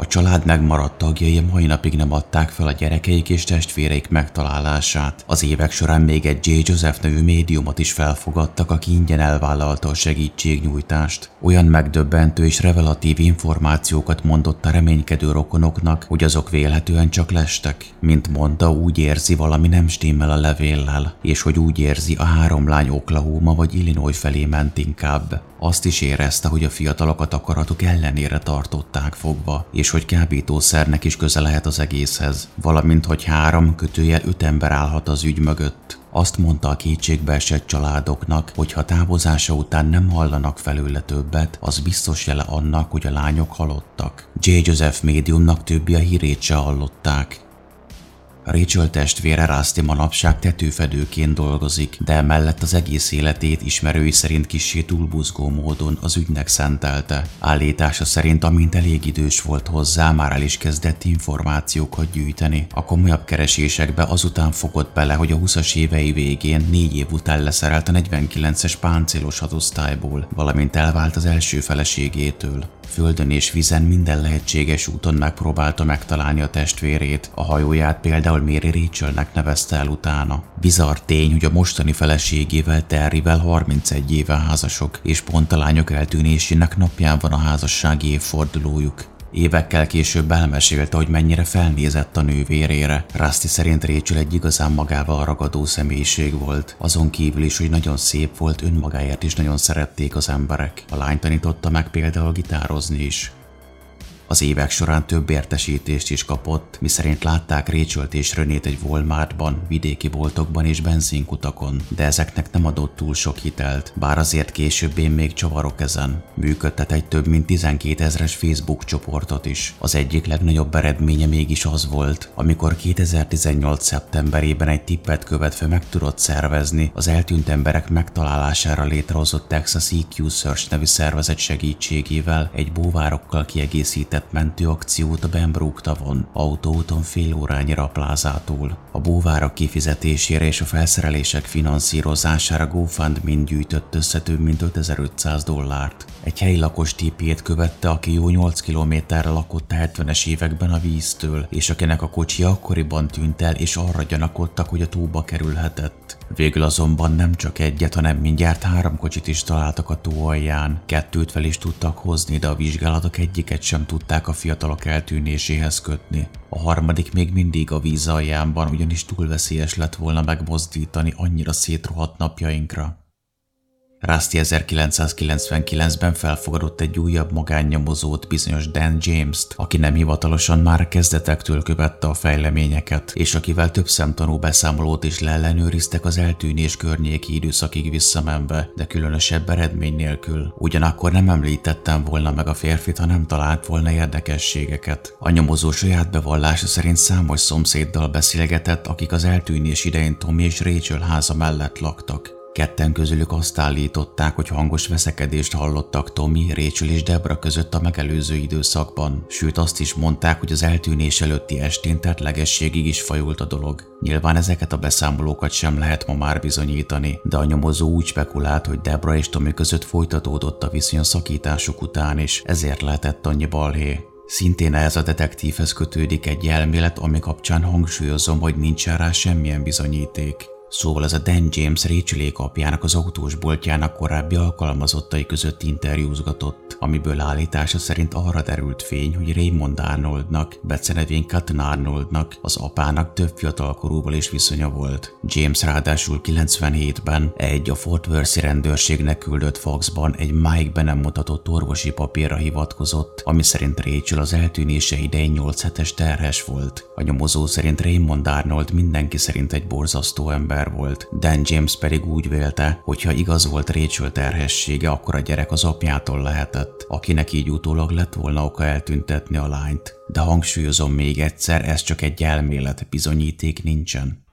A család megmaradt tagjai mai napig nem adták fel a gyerekeik és testvéreik megtalálását. Az évek során még egy J. Joseph nevű médiumot is felfogadtak, aki ingyen elvállalta a segítségnyújtást. Olyan megdöbbentő és revelatív információkat mondott a reménykedő rokonoknak, hogy azok vélhetően csak lestek. Mint mondta, úgy érzi valami nem stimmel a levéllel, és hogy úgy érzi a három lány Oklahoma vagy Illinois felé ment inkább. Azt is érezte, hogy a fiatalokat akaratuk ellenére tartották fogva, és hogy kábítószernek is köze lehet az egészhez, valamint hogy három kötőjel öt ember állhat az ügy mögött. Azt mondta a kétségbeesett családoknak, hogy ha távozása után nem hallanak felőle többet, az biztos jele annak, hogy a lányok halottak. J. Joseph médiumnak többi a hírét se hallották, Rachel testvére Rusty manapság tetőfedőként dolgozik, de mellett az egész életét ismerői szerint kissé túlbuzgó módon az ügynek szentelte. Állítása szerint amint elég idős volt hozzá, már el is kezdett információkat gyűjteni. A komolyabb keresésekbe azután fogott bele, hogy a 20-as évei végén négy év után leszerelt a 49-es páncélos hadosztályból, valamint elvált az első feleségétől. Földön és vizen minden lehetséges úton megpróbálta megtalálni a testvérét, a hajóját például Mary Rachelnek nevezte el utána. Bizarr tény, hogy a mostani feleségével Terryvel 31 éve házasok, és pont a lányok eltűnésének napján van a házassági évfordulójuk. Évekkel később elmesélte, hogy mennyire felnézett a nővérére. Rusty szerint Rachel egy igazán magával ragadó személyiség volt. Azon kívül is, hogy nagyon szép volt, önmagáért is nagyon szerették az emberek. A lány tanította meg például gitározni is. Az évek során több értesítést is kapott, miszerint látták Rachelt és Renét egy Walmartban, vidéki boltokban és benzinkutakon, de ezeknek nem adott túl sok hitelt, bár azért később én még csavarok ezen. Működtet egy több mint 12 ezres Facebook csoportot is. Az egyik legnagyobb eredménye mégis az volt, amikor 2018. szeptemberében egy tippet követve meg tudott szervezni az eltűnt emberek megtalálására létrehozott Texas EQ Search nevű szervezet segítségével egy bóvárokkal kiegészített szervezett mentőakciót a Benbrook tavon, autóúton fél órányira a plázától. A búvárak kifizetésére és a felszerelések finanszírozására GoFundMe gyűjtött össze több mint 5500 dollárt. Egy helyi lakos típjét követte, aki jó 8 kilométerre lakott a 70-es években a víztől, és akinek a kocsi akkoriban tűnt el, és arra gyanakodtak, hogy a tóba kerülhetett. Végül azonban nem csak egyet, hanem mindjárt három kocsit is találtak a tó alján. Kettőt fel is tudtak hozni, de a vizsgálatok egyiket sem tudták a fiatalok eltűnéséhez kötni. A harmadik még mindig a víz aljánban, ugyanis túl veszélyes lett volna megmozdítani annyira szétrohadt napjainkra. Rusty 1999-ben felfogadott egy újabb magánnyomozót, bizonyos Dan James-t, aki nem hivatalosan már kezdetektől követte a fejleményeket, és akivel több szemtanú beszámolót is leellenőriztek az eltűnés környéki időszakig visszamenve, de különösebb eredmény nélkül. Ugyanakkor nem említettem volna meg a férfit, ha nem talált volna érdekességeket. A nyomozó saját bevallása szerint számos szomszéddal beszélgetett, akik az eltűnés idején Tommy és Rachel háza mellett laktak. Ketten közülük azt állították, hogy hangos veszekedést hallottak Tommy, Rachel és Debra között a megelőző időszakban, sőt azt is mondták, hogy az eltűnés előtti estén legességig is fajult a dolog. Nyilván ezeket a beszámolókat sem lehet ma már bizonyítani, de a nyomozó úgy spekulált, hogy Debra és Tommy között folytatódott a viszony a szakításuk után is, ezért lehetett annyi balhé. Szintén ehhez a detektívhez kötődik egy elmélet, ami kapcsán hangsúlyozom, hogy nincsen rá semmilyen bizonyíték. Szóval ez a Dan James Rachel apjának az autós boltjának korábbi alkalmazottai között interjúzgatott, amiből állítása szerint arra derült fény, hogy Raymond Arnoldnak, becenevén Cotton Arnoldnak, az apának több fiatalkorúval is viszonya volt. James ráadásul 97-ben egy a Fort Worth rendőrségnek küldött faxban egy Mike be nem mutatott orvosi papírra hivatkozott, ami szerint Rachel az eltűnése idején 8 hetes terhes volt. A nyomozó szerint Raymond Arnold mindenki szerint egy borzasztó ember ember volt. Dan James pedig úgy vélte, hogy ha igaz volt Rachel terhessége, akkor a gyerek az apjától lehetett, akinek így utólag lett volna oka eltüntetni a lányt. De hangsúlyozom még egyszer, ez csak egy elmélet, bizonyíték nincsen.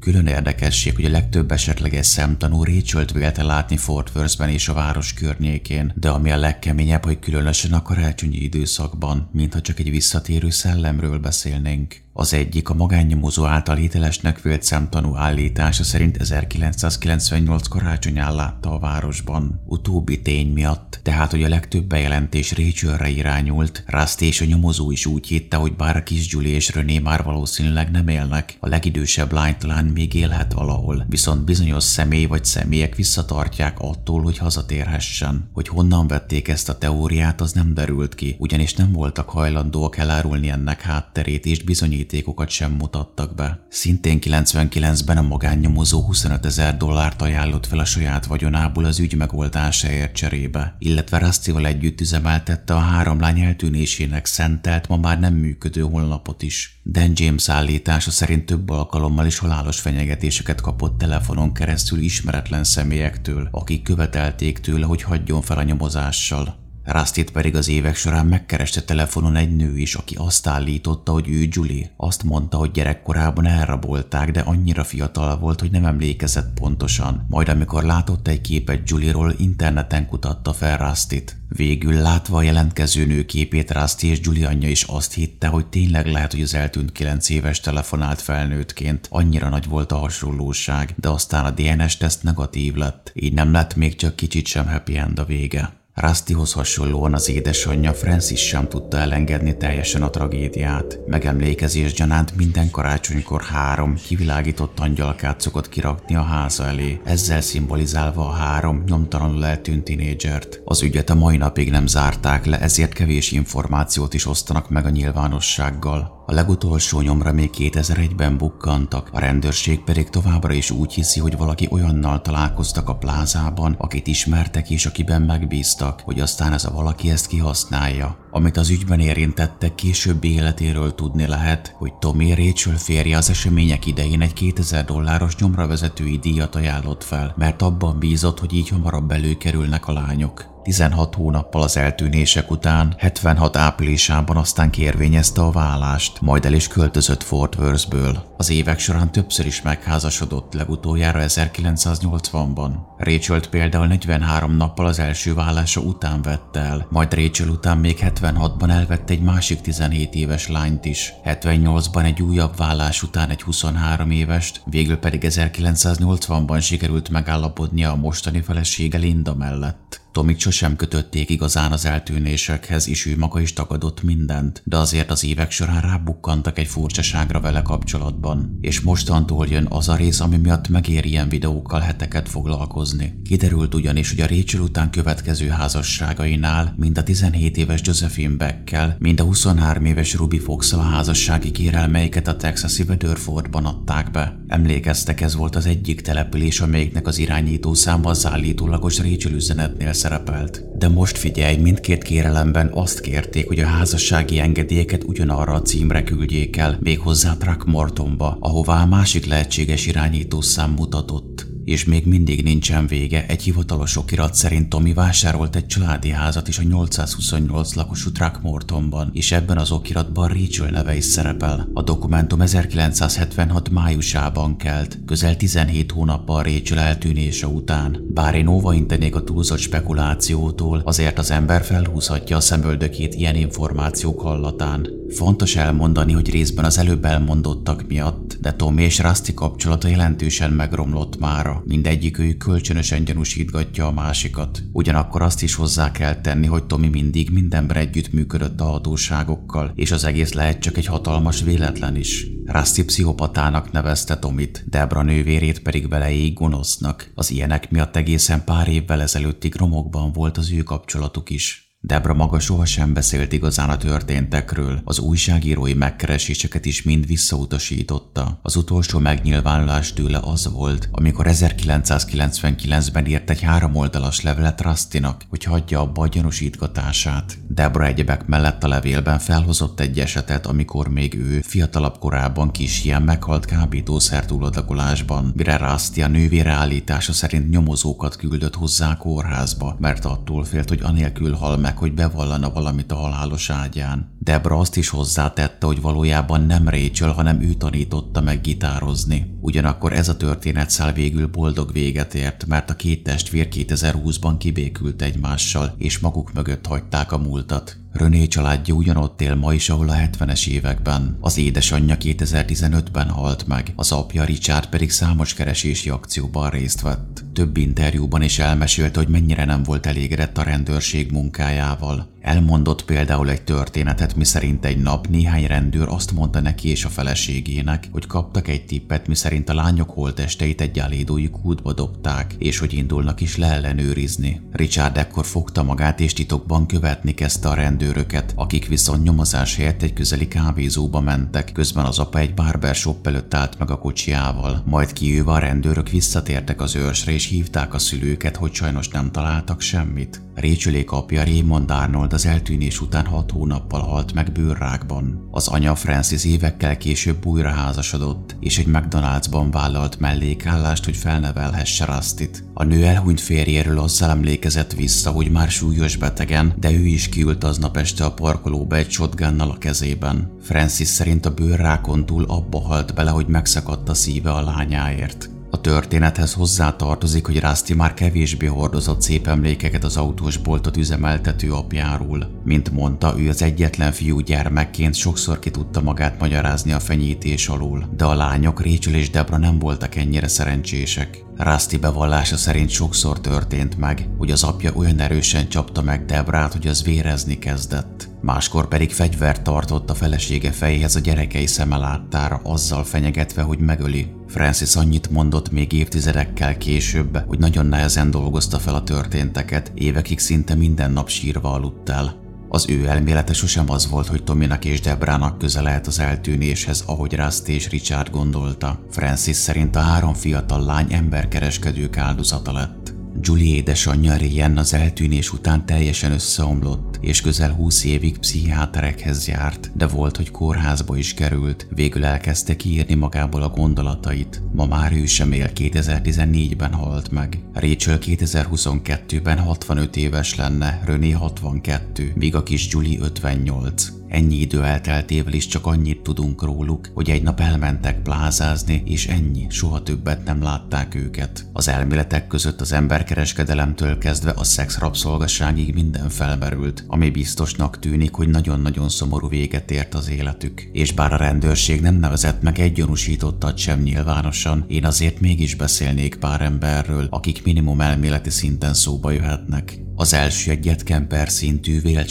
Külön érdekesség, hogy a legtöbb esetleges szemtanú Rachel-t vélte látni Fort Worth-ben és a város környékén, de ami a legkeményebb, hogy különösen a karácsonyi időszakban, mintha csak egy visszatérő szellemről beszélnénk. Az egyik a magánnyomozó által hitelesnek vélt szemtanú állítása szerint 1998 karácsonyán látta a városban. Utóbbi tény miatt, tehát hogy a legtöbb bejelentés Rachelre irányult, Rusty és a nyomozó is úgy hitte, hogy bár a kis Julie és René már valószínűleg nem élnek, a legidősebb lány talán még élhet valahol, viszont bizonyos személy vagy személyek visszatartják attól, hogy hazatérhessen. Hogy honnan vették ezt a teóriát, az nem derült ki, ugyanis nem voltak hajlandóak elárulni ennek hátterét és bizonyít bizonyítékokat sem mutattak be. Szintén 99-ben a magánnyomozó 25 ezer dollárt ajánlott fel a saját vagyonából az ügy megoldásáért cserébe, illetve Rustyval együtt üzemeltette a három lány eltűnésének szentelt, ma már nem működő honlapot is. Dan James állítása szerint több alkalommal is halálos fenyegetéseket kapott telefonon keresztül ismeretlen személyektől, akik követelték tőle, hogy hagyjon fel a nyomozással. Rastit pedig az évek során megkereste telefonon egy nő is, aki azt állította, hogy ő Julie. Azt mondta, hogy gyerekkorában elrabolták, de annyira fiatal volt, hogy nem emlékezett pontosan. Majd amikor látott egy képet Julie-ról, interneten kutatta fel Rastit. Végül látva a jelentkező nő képét Rusty és Julie anyja is azt hitte, hogy tényleg lehet, hogy az eltűnt 9 éves telefonált felnőttként. Annyira nagy volt a hasonlóság, de aztán a DNS teszt negatív lett, így nem lett még csak kicsit sem happy end a vége. Rustyhoz hasonlóan az édesanyja Francis sem tudta elengedni teljesen a tragédiát. Megemlékezés gyanánt minden karácsonykor három kivilágított angyalkát szokott kirakni a háza elé, ezzel szimbolizálva a három nyomtalanul eltűnt tinédzsert. Az ügyet a mai napig nem zárták le, ezért kevés információt is osztanak meg a nyilvánossággal. A legutolsó nyomra még 2001-ben bukkantak, a rendőrség pedig továbbra is úgy hiszi, hogy valaki olyannal találkoztak a plázában, akit ismertek és akiben megbíztak, hogy aztán ez a valaki ezt kihasználja. Amit az ügyben érintettek későbbi életéről tudni lehet, hogy Tommy Rachel férje az események idején egy 2000 dolláros nyomra vezetői díjat ajánlott fel, mert abban bízott, hogy így hamarabb előkerülnek a lányok. 16 hónappal az eltűnések után, 76 áprilisában aztán kérvényezte a vállást, majd el is költözött Fort Worthből. Az évek során többször is megházasodott, legutoljára 1980-ban. rachel például 43 nappal az első vállása után vette el, majd Rachel után még 76-ban elvette egy másik 17 éves lányt is, 78-ban egy újabb vállás után egy 23 évest, végül pedig 1980-ban sikerült megállapodnia a mostani felesége Linda mellett. Tomik sosem kötötték igazán az eltűnésekhez, és ő maga is tagadott mindent, de azért az évek során rábukkantak egy furcsaságra vele kapcsolatban. És mostantól jön az a rész, ami miatt megér ilyen videókkal heteket foglalkozni. Kiderült ugyanis, hogy a Rachel után következő házasságainál, mind a 17 éves Josephine Beckkel, mind a 23 éves Ruby fox a házassági kérelmeiket a texasi Weatherfordban adták be. Emlékeztek, ez volt az egyik település, amelyiknek az irányító száma az állítólagos Rachel üzenetnél szerepelt. De most figyelj, mindkét kérelemben azt kérték, hogy a házassági engedélyeket ugyanarra a címre küldjék el, méghozzá Throckmortonba, ahová a másik lehetséges irányítószám mutatott. És még mindig nincsen vége. Egy hivatalos okirat szerint Tommy vásárolt egy családi házat is a 828 lakosú Throckmortonban, és ebben az okiratban Rachel neve is szerepel. A dokumentum 1976 májusában kelt, közel 17 hónappal Rachel eltűnése után. Bár én óvaintenék a túlzott spekulációtól, azért az ember felhúzhatja a szemöldökét ilyen információk hallatán. Fontos elmondani, hogy részben az előbb elmondottak miatt, de Tom és Rusty kapcsolata jelentősen megromlott mára. Mindegyikőjük kölcsönösen gyanúsítgatja a másikat. Ugyanakkor azt is hozzá kell tenni, hogy Tommy mindig mindenben együtt működött a hatóságokkal, és az egész lehet csak egy hatalmas véletlen is. Rusty pszichopatának nevezte Tomit, Debra nővérét pedig veleig gonosznak. Az ilyenek miatt egészen pár évvel ezelőttig romokban volt az ő kapcsolatuk is. Debra maga sohasem beszélt igazán a történtekről, az újságírói megkereséseket is mind visszautasította. Az utolsó megnyilvánulás tőle az volt, amikor 1999-ben írt egy háromoldalas levelet Rustinak, hogy hagyja a gyanúsítgatását. Debra egyebek mellett a levélben felhozott egy esetet, amikor még ő fiatalabb korában kis ilyen meghalt kábítószer túladagolásban, mire Rusty a nővére állítása szerint nyomozókat küldött hozzá a kórházba, mert attól félt, hogy anélkül hal meg, hogy bevallana valamit a halálos ágyán. Debra azt is hozzátette, hogy valójában nem Rachel, hanem ő tanította meg gitározni. Ugyanakkor ez a történet szál végül boldog véget ért, mert a két testvér 2020-ban kibékült egymással, és maguk mögött hagyták a múltat. René családja ugyanott él ma is, ahol a 70-es években. Az édesanyja 2015-ben halt meg, az apja Richard pedig számos keresési akcióban részt vett. Több interjúban is elmesélte, hogy mennyire nem volt elégedett a rendőrség munkájával. Elmondott például egy történetet, miszerint egy nap néhány rendőr azt mondta neki és a feleségének, hogy kaptak egy tippet, miszerint a lányok holtesteit egy elédói kútba dobták, és hogy indulnak is leellenőrizni. Richard ekkor fogta magát és titokban követni kezdte a rendőröket, akik viszont nyomozás helyett egy közeli kávézóba mentek, közben az apa egy barbershop előtt állt meg a kocsiával. Majd kijöve a rendőrök visszatértek az őrsre és hívták a szülőket, hogy sajnos nem találtak semmit. Rachelé apja Raymond Arnold az eltűnés után hat hónappal halt meg bőrrákban. Az anya Francis évekkel később újra házasodott, és egy McDonald'sban vállalt mellékállást, hogy felnevelhesse Rustit. A nő elhunyt férjéről azzal emlékezett vissza, hogy már súlyos betegen, de ő is kiült aznap este a parkolóba egy shotgunnal a kezében. Francis szerint a bőrrákon túl abba halt bele, hogy megszakadt a szíve a lányáért. A történethez hozzá tartozik, hogy Rusty már kevésbé hordozott szép emlékeket az autós boltot üzemeltető apjáról. Mint mondta, ő az egyetlen fiú gyermekként sokszor ki tudta magát magyarázni a fenyítés alól, de a lányok Rachel és Debra nem voltak ennyire szerencsések. Rusty bevallása szerint sokszor történt meg, hogy az apja olyan erősen csapta meg Debrát, hogy az vérezni kezdett. Máskor pedig fegyvert tartott a felesége fejéhez a gyerekei szeme láttára, azzal fenyegetve, hogy megöli. Francis annyit mondott még évtizedekkel később, hogy nagyon nehezen dolgozta fel a történteket, évekig szinte minden nap sírva aludt el. Az ő elmélete sosem az volt, hogy Tominak és Debrának köze lehet az eltűnéshez, ahogy Rusty és Richard gondolta. Francis szerint a három fiatal lány emberkereskedők áldozata lett. Julie édesanyja Rian az eltűnés után teljesen összeomlott, és közel 20 évig pszichiáterekhez járt, de volt, hogy kórházba is került. Végül elkezdte kiírni magából a gondolatait. Ma már ő sem él, 2014-ben halt meg. Rachel 2022-ben 65 éves lenne, René 62, míg a kis Julie 58. Ennyi idő elteltével is csak annyit tudunk róluk, hogy egy nap elmentek plázázni, és ennyi, soha többet nem látták őket. Az elméletek között az emberkereskedelemtől kezdve a szex rabszolgasságig minden felmerült, ami biztosnak tűnik, hogy nagyon-nagyon szomorú véget ért az életük. És bár a rendőrség nem nevezett meg egy gyanúsítottat sem nyilvánosan, én azért mégis beszélnék pár emberről, akik minimum elméleti szinten szóba jöhetnek. Az első egy Kemper szintű vélt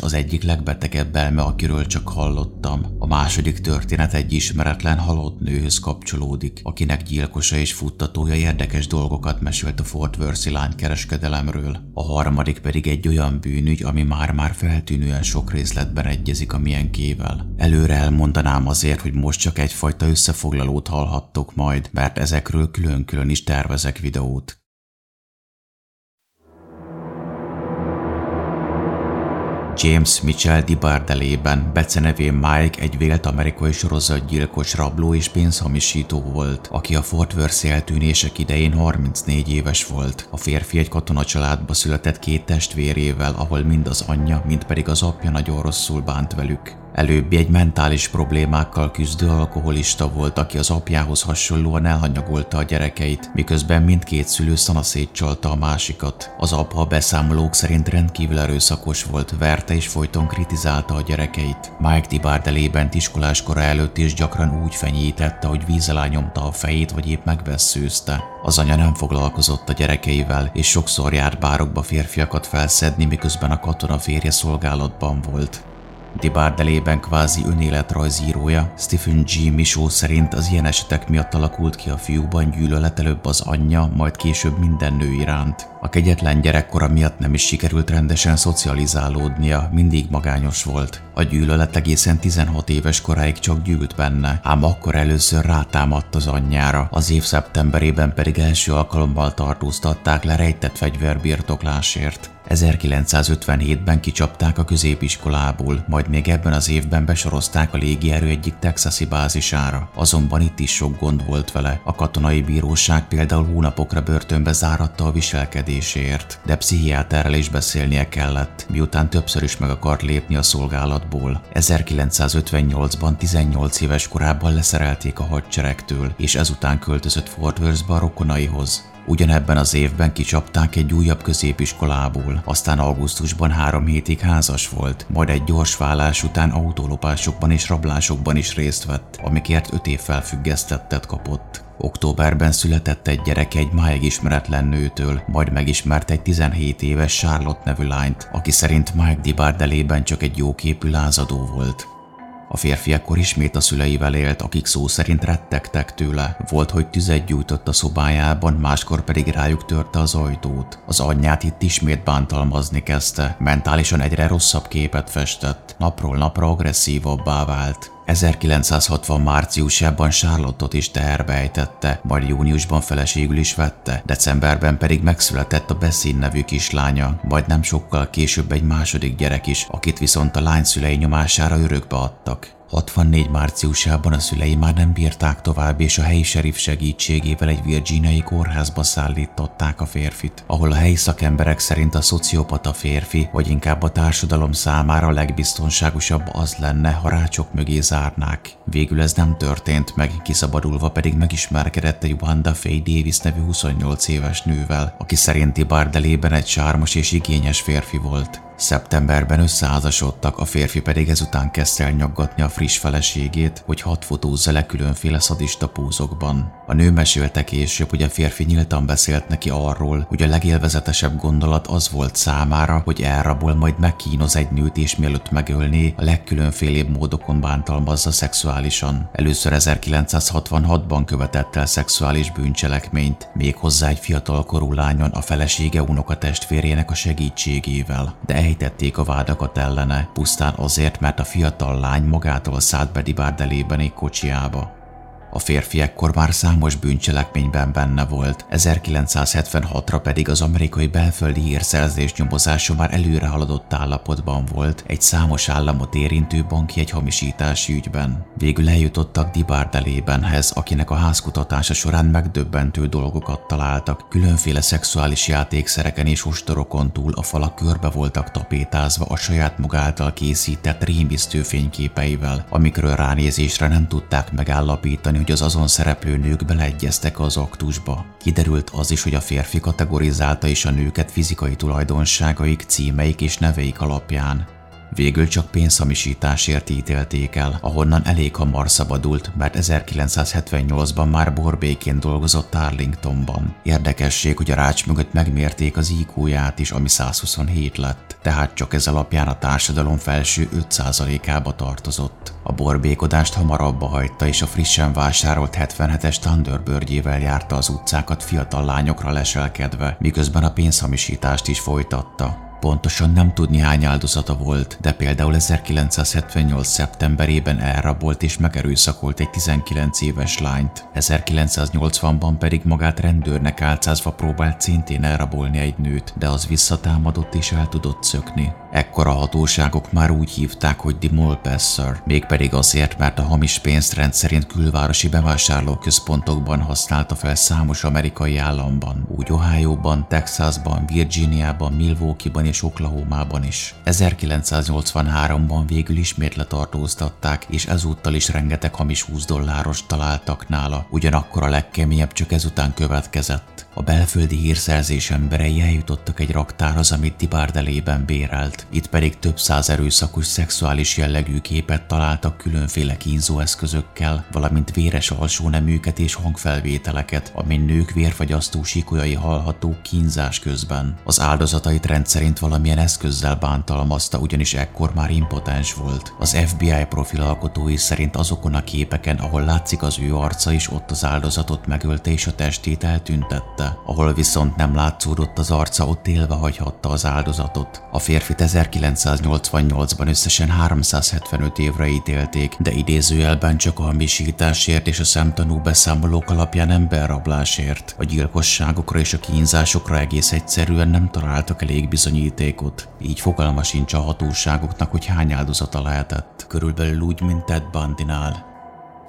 az egyik legbetegebb elme, akiről csak hallottam. A második történet egy ismeretlen halott nőhöz kapcsolódik, akinek gyilkosa és futtatója érdekes dolgokat mesélt a Fort Worth lánykereskedelemről. A harmadik pedig egy olyan bűnügy, ami már-már feltűnően sok részletben egyezik a milyenkével. Előre elmondanám azért, hogy most csak egyfajta összefoglalót hallhattok majd, mert ezekről külön-külön is tervezek videót. James Mitchell Dibardelében becenevén Mike egy vélt amerikai sorozatgyilkos rabló és pénzhamisító volt, aki a Fort Worth eltűnések idején 34 éves volt. A férfi egy katona családba született két testvérével, ahol mind az anyja, mind pedig az apja nagyon rosszul bánt velük. Előbbi egy mentális problémákkal küzdő alkoholista volt, aki az apjához hasonlóan elhanyagolta a gyerekeit, miközben mindkét szülő szanaszét csalta a másikat. Az apa a beszámolók szerint rendkívül erőszakos volt, verte és folyton kritizálta a gyerekeit. Mike Dibardelében iskolás kora előtt is gyakran úgy fenyítette, hogy víz alá nyomta a fejét, vagy épp megvesszőzte. Az anya nem foglalkozott a gyerekeivel, és sokszor járt bárokba férfiakat felszedni, miközben a katona férje szolgálatban volt. Dibardelében kvázi önéletrajzírója, Stephen G. Michaud szerint az ilyen esetek miatt alakult ki a fiúban gyűlölet előbb az anyja, majd később minden nő iránt. A kegyetlen gyerekkora miatt nem is sikerült rendesen szocializálódnia, mindig magányos volt. A gyűlölet egészen 16 éves koráig csak gyűlt benne, ám akkor először rátámadt az anyjára, az év szeptemberében pedig első alkalommal tartóztatták le rejtett fegyverbirtoklásért. 1957-ben kicsapták a középiskolából, majd még ebben az évben besorozták a légierő egyik texasi bázisára. Azonban itt is sok gond volt vele. A katonai bíróság például hónapokra börtönbe záratta a viselkedésért, de pszichiáterrel is beszélnie kellett, miután többször is meg akart lépni a szolgálatból. 1958-ban 18 éves korában leszerelték a hadseregtől, és ezután költözött Fort Worth-ba a rokonaihoz. Ugyanebben az évben kicsapták egy újabb középiskolából, aztán augusztusban három hétig házas volt, majd egy gyors vállás után autólopásokban és rablásokban is részt vett, amikért öt év felfüggesztettet kapott. Októberben született egy gyereke egy máig ismeretlen nőtől, majd megismert egy 17 éves Charlotte nevű lányt, aki szerint Mike Dibardelében csak egy jóképű lázadó volt. A férfi ekkor ismét a szüleivel élt, akik szó szerint rettegtek tőle. Volt, hogy tüzet gyújtott a szobájában, máskor pedig rájuk törte az ajtót. Az anyját itt ismét bántalmazni kezdte, mentálisan egyre rosszabb képet festett, napról napra agresszívabbá vált. 1960 márciusában Charlottot is teherbe ejtette, majd júniusban feleségül is vette, decemberben pedig megszületett a Bessin nevű kislánya, majd nem sokkal később egy második gyerek is, akit viszont a lány szülei nyomására örökbe adtak. 64 márciusában a szülei már nem bírták tovább, és a helyi serif segítségével egy virginiai kórházba szállították a férfit, ahol a helyi szakemberek szerint a szociopata férfi, vagy inkább a társadalom számára a legbiztonságosabb az lenne, ha rácsok mögé zárnák. Végül ez nem történt meg, kiszabadulva pedig megismerkedett egy Wanda Faye Davis nevű 28 éves nővel, aki szerinti Bardelében egy sármos és igényes férfi volt. Szeptemberben összeházasodtak, a férfi pedig ezután kezdte el nyaggatni a friss feleségét, hogy hat fotózza le különféle szadista pózokban. A nő mesélte később, hogy a férfi nyíltan beszélt neki arról, hogy a legélvezetesebb gondolat az volt számára, hogy elrabol, majd megkínoz egy nőt, és mielőtt megölné, a legkülönfélébb módokon bántalmazza szexuálisan. Először 1966-ban követett el szexuális bűncselekményt, méghozzá egy fiatalkorú lányon a felesége unokatestvérének a segítségével. De ejtették a vádakat ellene, pusztán azért, mert a fiatal lány magától szállt be Dibárdelében egy kocsiába. A férfi ekkor már számos bűncselekményben benne volt, 1976-ra pedig az amerikai belföldi hírszerzés nyomozása már előre haladott állapotban volt egy számos államot érintő banki egy hamisítási ügyben. Végül eljutottak Dibardelébenhez, akinek a házkutatása során megdöbbentő dolgokat találtak. Különféle szexuális játékszereken és ostorokon túl a falak körbe voltak tapétázva a saját maga készített rémisztő fényképeivel, amikről ránézésre nem tudták megállapítani, hogy az azon szereplő nők beleegyeztek az aktusba. Kiderült az is, hogy a férfi kategorizálta is a nőket fizikai tulajdonságaik, címeik és neveik alapján. Végül csak pénzhamisításért ítélték el, ahonnan elég hamar szabadult, mert 1978-ban már borbéként dolgozott Arlingtonban. Érdekesség, hogy a rács mögött megmérték az IQ-ját is, ami 127 lett, tehát csak ez alapján a társadalom felső 5%-ába tartozott. A borbékodást hamarabb hagyta, és a frissen vásárolt 77-es Thunderbird-jével járta az utcákat fiatal lányokra leselkedve, miközben a pénzhamisítást is folytatta. Pontosan nem tudni hány áldozata volt, de például 1978. szeptemberében elrabolt és megerőszakolt egy 19 éves lányt. 1980-ban pedig magát rendőrnek álcázva próbált szintén elrabolni egy nőt, de az visszatámadott és el tudott szökni. Ekkor a hatóságok már úgy hívták, hogy The Mulpesser, mégpedig azért, mert a hamis pénzt rendszerint külvárosi bevásárlóközpontokban használta fel számos amerikai államban, úgy Ohio-ban, Texasban, Virginiában, Milwaukee-ban és Oklahoma-ban is. 1983-ban végül ismét letartóztatták, és ezúttal is rengeteg hamis 20 dolláros találtak nála, ugyanakkor a legkeményebb csak ezután következett. A belföldi hírszerzés emberei eljutottak egy raktárhoz, amit Tibárdelében bérelt. Itt pedig több száz erőszakos szexuális jellegű képet találtak különféle kínzóeszközökkel, valamint véres alsóneműket és hangfelvételeket, amin nők vérfagyasztó sikolyai hallhatók kínzás közben. Az áldozatait rendszerint valamilyen eszközzel bántalmazta, ugyanis ekkor már impotens volt. Az FBI profilalkotói szerint azokon a képeken, ahol látszik az ő arca is, ott az áldozatot megölte és a testét eltüntette. Ahol viszont nem látszódott az arca, ott élve hagyhatta az áldozatot. A férfit 1988-ban összesen 375 évre ítélték, de idézőjelben csak a hamisításért és a szemtanú beszámolók alapján emberrablásért. A gyilkosságokra és a kínzásokra egész egyszerűen nem találtak elég bizonyítékot, így fogalma sincs a hatóságoknak, hogy hány áldozata lehetett. Körülbelül úgy, mint Ted Bundynál.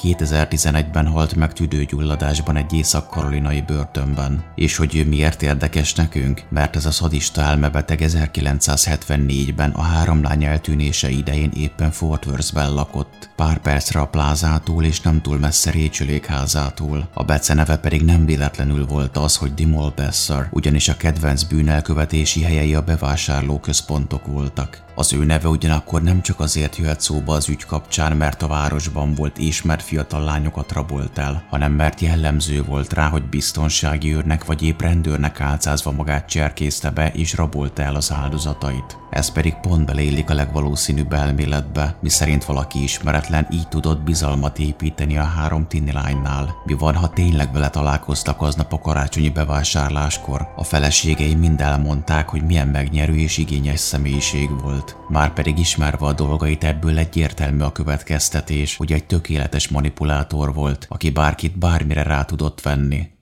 2011-ben halt meg tüdőgyulladásban egy észak-karolinai börtönben. És hogy ő miért érdekes nekünk? Mert ez a szadista elmebeteg 1974-ben a három lány eltűnése idején éppen Fort Worth-ben lakott. Pár percre a plázától és nem túl messze récsülékházától. A beceneve pedig nem véletlenül volt az, hogy Dimol Besser, ugyanis a kedvenc bűnelkövetési helyei a bevásárlóközpontok voltak. Az ő neve ugyanakkor nem csak azért jöhet szóba az ügy kapcsán, mert a városban volt és mert fiatal lányokat rabolt el, hanem mert jellemző volt rá, hogy biztonsági őrnek vagy épp rendőrnek álcázva magát cserkészte be és rabolta el az áldozatait. Ez pedig pont belélik a legvalószínűbb elméletbe, miszerint valaki ismeretlen így tudott bizalmat építeni a három tini lánynál. Mi van, ha tényleg vele találkoztak aznap a karácsonyi bevásárláskor? A feleségei mind elmondták, hogy milyen megnyerő és igényes személyiség volt. Már pedig ismerve a dolgait ebből egyértelmű a következtetés, hogy egy tökéletes manipulátor volt, aki bárkit bármire rá tudott venni.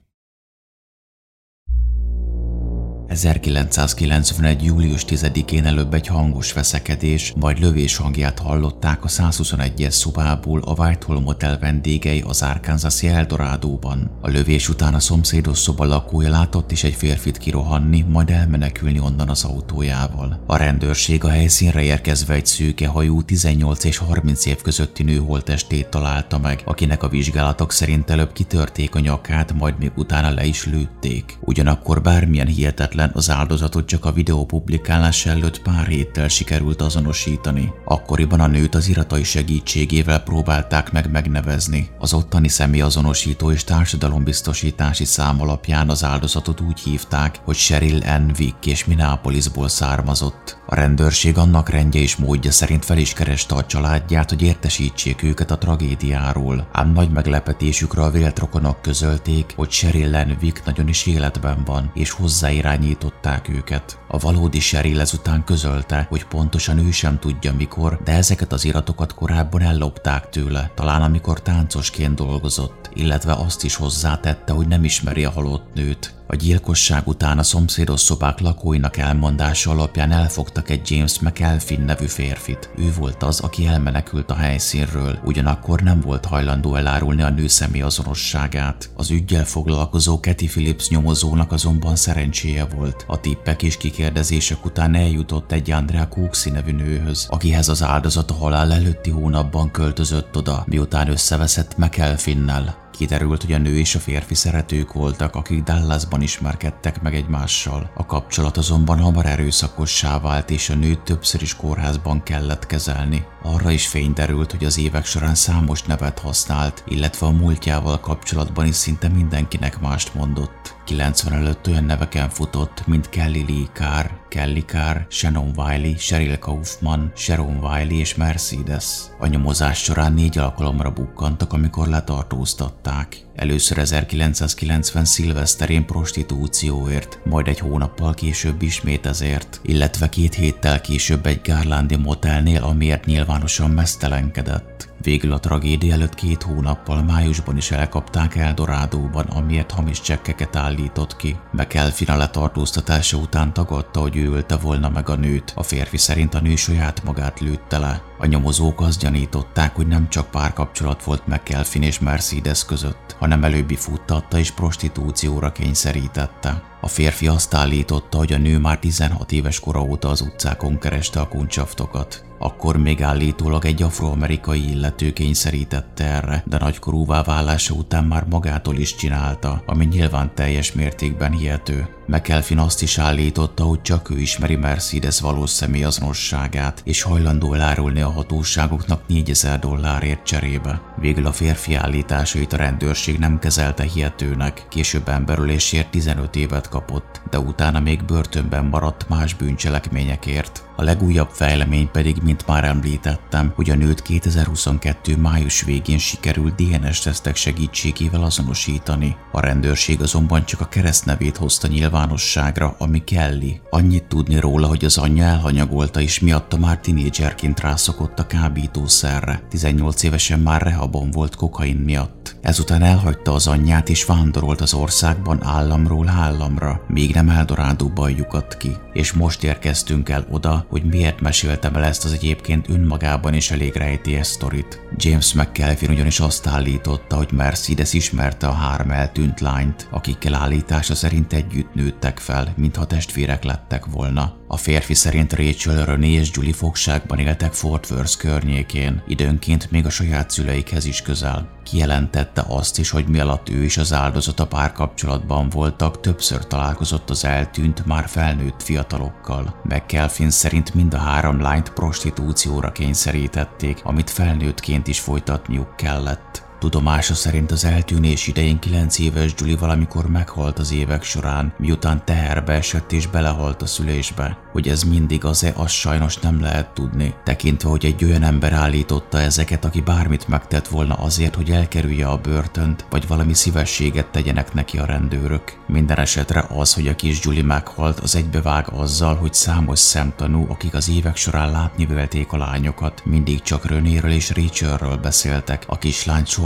1991. július 10-én előbb egy hangos veszekedés, majd lövés hangját hallották a 121-es szobából a Whitehall Motel vendégei az Arkansas Eldorádóban. A lövés után a szomszédos szoba lakója látott is egy férfit kirohanni, majd elmenekülni onnan az autójával. A rendőrség a helyszínre érkezve egy szőke hajú 18 és 30 év közötti nő holtestét találta meg, akinek a vizsgálatok szerint előbb kitörték a nyakát, majd még utána le is lőtték. Ugyanakkor bármilyen hihetetlen Közvetlen az áldozatot csak a videó publikálása előtt pár héttel sikerült azonosítani. Akkoriban a nőt az iratai segítségével próbálták meg megnevezni. Az ottani személyazonosító és társadalombiztosítási szám alapján az áldozatot úgy hívták, hogy Cheryl N. Vick és Minneapolisból származott. A rendőrség annak rendje és módja szerint fel is kereste a családját, hogy értesítsék őket a tragédiáról. Ám nagy meglepetésükre a vélt rokonok közölték, hogy Cheryl N. Vick nagyon is életben van, és hozzáirányít irányították őket. A valódi Cheryl ezután közölte, hogy pontosan ő sem tudja mikor, de ezeket az iratokat korábban ellopták tőle, talán amikor táncosként dolgozott, illetve azt is hozzátette, hogy nem ismeri a halott nőt. A gyilkosság után a szomszédos szobák lakóinak elmondása alapján elfogtak egy James McElfin nevű férfit. Ő volt az, aki elmenekült a helyszínről, ugyanakkor nem volt hajlandó elárulni a nő személyazonosságát. Az ügyel foglalkozó Kathy Phillips nyomozónak azonban szerencséje volt. A tippek és kikérdezések után eljutott egy Andrea Cooksy nevű nőhöz, akihez az áldozat a halál előtti hónapban költözött oda, miután összeveszett McElfinnel. Kiderült, hogy a nő és a férfi szeretők voltak, akik Dallasban ismerkedtek meg egymással. A kapcsolat azonban hamar erőszakossá vált, és a nőt többször is kórházban kellett kezelni. Arra is fény derült, hogy az évek során számos nevet használt, illetve a múltjával kapcsolatban is szinte mindenkinek mást mondott. 90 előtt olyan neveken futott, mint Kelly Lee Carr, Kelly Carr, Shannon Wiley, Sheryl Kaufman, Sharon Wiley és Mercedes. A nyomozás során négy alkalomra bukkantak, amikor letartóztatták. Először 1990 szilveszterén prostitúcióért, majd egy hónappal később ismét ezért, illetve két héttel később egy Garlandi motelnél, amiért nyilvánosan mesztelenkedett. Végül a tragédia előtt két hónappal májusban is elkapták Eldorádóban, amiért hamis csekkeket állított ki. McElfin a letartóztatása után tagadta, hogy ő ölte volna meg a nőt. A férfi szerint a nő saját magát lőtte le. A nyomozók azt gyanították, hogy nem csak párkapcsolat volt McElfin és Mercedes között, hanem előbbi futtatta és prostitúcióra kényszerítette. A férfi azt állította, hogy a nő már 16 éves kora óta az utcákon kereste a kuncsaftokat. Akkor még állítólag egy afroamerikai illető kényszerítette erre, de nagykorúvá válása után már magától is csinálta, ami nyilván teljes mértékben hihető. McElfin azt is állította, hogy csak ő ismeri Mercedes valós személyazonosságát, és hajlandó elárulni a hatóságoknak 4000 dollárért cserébe. Végül a férfi állításait a rendőrség nem kezelte hihetőnek, később emberülésért 15 évet kapott, de utána még börtönben maradt más bűncselekményekért. A legújabb fejlemény pedig, mint már említettem, hogy a nőt 2022. május végén sikerült DNS-tesztek segítségével azonosítani. A rendőrség azonban csak a keresztnevét hozta nyilvánosságra, ami Kelly. Annyit tudni róla, hogy az anyja elhanyagolta és miatta már tinédzserként rászokott a kábítószerre. 18 évesen már rehabon volt kokain miatt. Ezután elhagyta az anyját és vándorolt az országban államról államra, még nem Eldorádóba lyukadt ki. És most érkeztünk el oda, hogy miért meséltem el ezt az egyébként önmagában is elég rejtélyes sztorit. James McKelvin ugyanis azt állította, hogy Mercedes ismerte a három eltűnt lányt, akikkel állítása szerint együtt nőttek fel, mintha testvérek lettek volna. A férfi szerint Rachel, René és Julie fogságban éltek Fort Worth környékén, időnként még a saját szüleikhez is közel. Kijelentette azt is, hogy mi ő és az áldozat a párkapcsolatban voltak, többször találkozott az eltűnt, már felnőtt fiatalokkal. McKelvin szerint mind a három lányt prostitúcióra kényszerítették, amit felnőttként is folytatniuk kellett. Tudomása szerint az eltűnés idején 9 éves Julie valamikor meghalt az évek során, miután teherbe esett és belehalt a szülésbe. Hogy ez mindig az-e, azt sajnos nem lehet tudni, tekintve, hogy egy olyan ember állította ezeket, aki bármit megtett volna azért, hogy elkerülje a börtönt, vagy valami szívességet tegyenek neki a rendőrök. Minden esetre az, hogy a kis Julie meghalt, az egybevág azzal, hogy számos szemtanú, akik az évek során látni vélték a lányokat, mindig csak Renéről és Rachelről beszéltek, a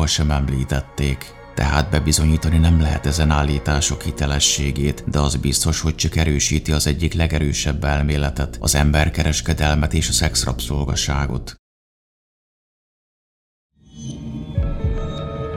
kislányt sohasem említették. Tehát bebizonyítani nem lehet ezen állítások hitelességét, de az biztos, hogy csak erősíti az egyik legerősebb elméletet, az emberkereskedelmet és a szexrabszolgaságot.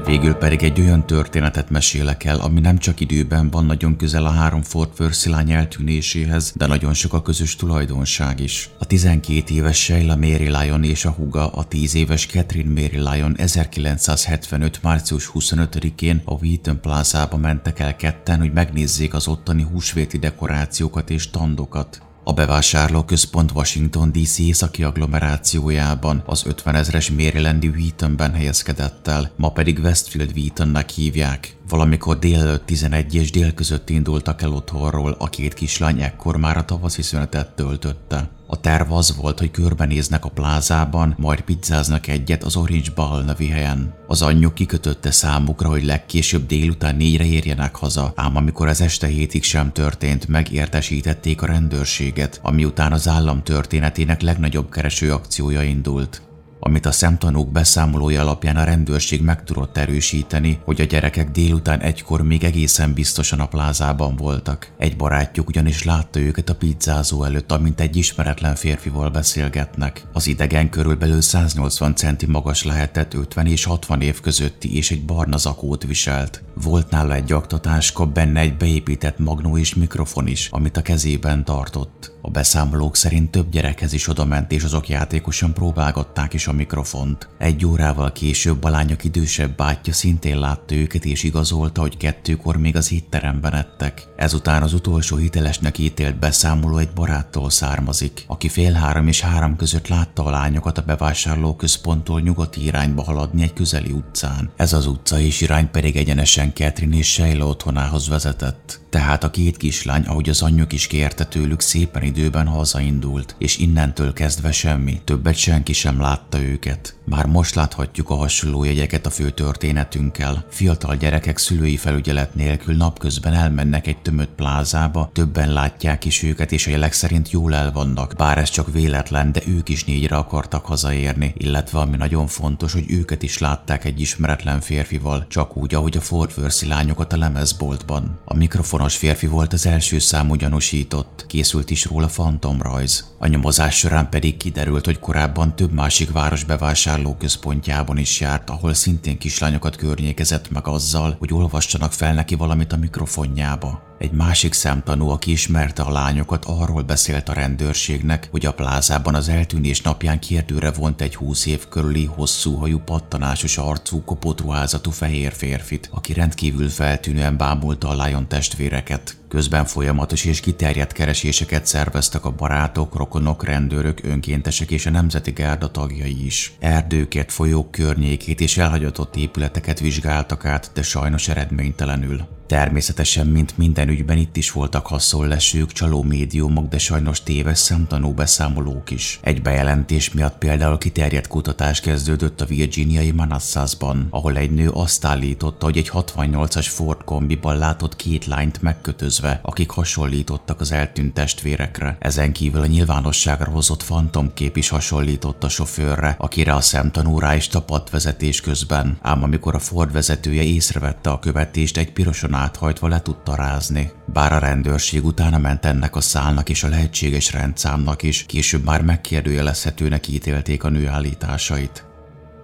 Végül pedig egy olyan történetet mesélek el, ami nem csak időben van nagyon közel a három Fort Worth eltűnéséhez, de nagyon sok a közös tulajdonság is. A 12 éves Sheila Mary Lyon és a huga, a 10 éves Catherine Mary Lyon 1975. március 25-én a Wheaton Plazába mentek el ketten, hogy megnézzék az ottani húsvéti dekorációkat és standokat. A bevásárlóközpont Washington DC északi agglomerációjában az 50 ezres Marylandi Wheatonben helyezkedett el, ma pedig Westfield Wheatonnek hívják. Valamikor délelőtt 11 és dél között indultak el otthonról, a két kislány ekkor már a tavaszi szünetet töltötte. A terv az volt, hogy körbenéznek a plázában, majd pizzáznak egyet az Orange Ball nevű helyen. Az anyjuk kikötötte számukra, hogy legkésőbb délután négyre érjenek haza, ám amikor az este hétig sem történt, megértesítették a rendőrséget, ami után az állam történetének legnagyobb kereső akciója indult amit a szemtanúk beszámolója alapján a rendőrség meg tudott erősíteni, hogy a gyerekek délután egykor még egészen biztosan a plázában voltak. Egy barátjuk ugyanis látta őket a pizzázó előtt, amint egy ismeretlen férfival beszélgetnek. Az idegen körülbelül 180 centi magas lehetett 50 és 60 év közötti és egy barna zakót viselt. Volt nála egy aktatáska, benne egy beépített magnó és mikrofon is, amit a kezében tartott. A beszámolók szerint több gyerekhez is odament, és azok játékosan próbálgatták is a mikrofont. Egy órával később a lányok idősebb bátyja szintén látta őket, és igazolta, hogy kettőkor még az étteremben ettek. Ezután az utolsó hitelesnek ítélt beszámoló egy baráttól származik, aki fél három és három között látta a lányokat a bevásárlóközponttól nyugati irányba haladni egy közeli utcán. Ez az utca és irány pedig egyenesen Catherine és Sheila otthonához vezetett. Tehát a két kislány, ahogy az anyjuk is kérte tőlük, szépen időben hazaindult, és innentől kezdve semmi, többet senki sem látta őket. Már most láthatjuk a hasonló jegyeket a fő történetünkkel. Fiatal gyerekek szülői felügyelet nélkül napközben elmennek egy tömött plázába, többen látják is őket, és a jelek szerint jól el vannak, bár ez csak véletlen, de ők is négyre akartak hazaérni, illetve ami nagyon fontos, hogy őket is látták egy ismeretlen férfival, csak úgy, ahogy a Fort Worth lányokat a lemezboltban. A mikrofonos férfi volt az első számú gyanúsított, készült is róla fantomrajz. A nyomozás során pedig kiderült, hogy korábban több másik város bevásárlóközpontjában is járt, ahol szintén kislányokat környékezett meg azzal, hogy olvassanak fel neki valamit a mikrofonjába. Egy másik szemtanú, aki ismerte a lányokat, arról beszélt a rendőrségnek, hogy a plázában az eltűnés napján kérdőre vont egy húsz év körüli, hosszú hajú, pattanásos arcú, kopott ruházatú fehér férfit, aki rendkívül feltűnően bámulta a Lion testvéreket. Közben folyamatos és kiterjedt kereséseket szerveztek a barátok, rokonok, rendőrök, önkéntesek és a Nemzeti Gárda tagjai is. Erdőket, folyók környékét és elhagyatott épületeket vizsgáltak át, de sajnos eredménytelenül. Természetesen, mint minden ügyben itt is voltak haszonlesők, csaló médiumok, de sajnos téves szemtanú beszámolók is. Egy bejelentés miatt például kiterjedt kutatás kezdődött a virginiai Manassasban, ahol egy nő azt állította, hogy egy 68-as Ford kombiban látott két lányt megkötözve, akik hasonlítottak az eltűnt testvérekre. Ezen kívül a nyilvánosságra hozott fantomkép is hasonlított a sofőrre, akire a szemtanú rá is tapadt vezetés közben. Ám amikor a Ford vezetője észrevette a követést, egy piroson áthajtva le tudta rázni. Bár a rendőrség utána ment ennek a szálnak és a lehetséges rendszámnak is, később már megkérdőjelezhetőnek ítélték a nő állításait.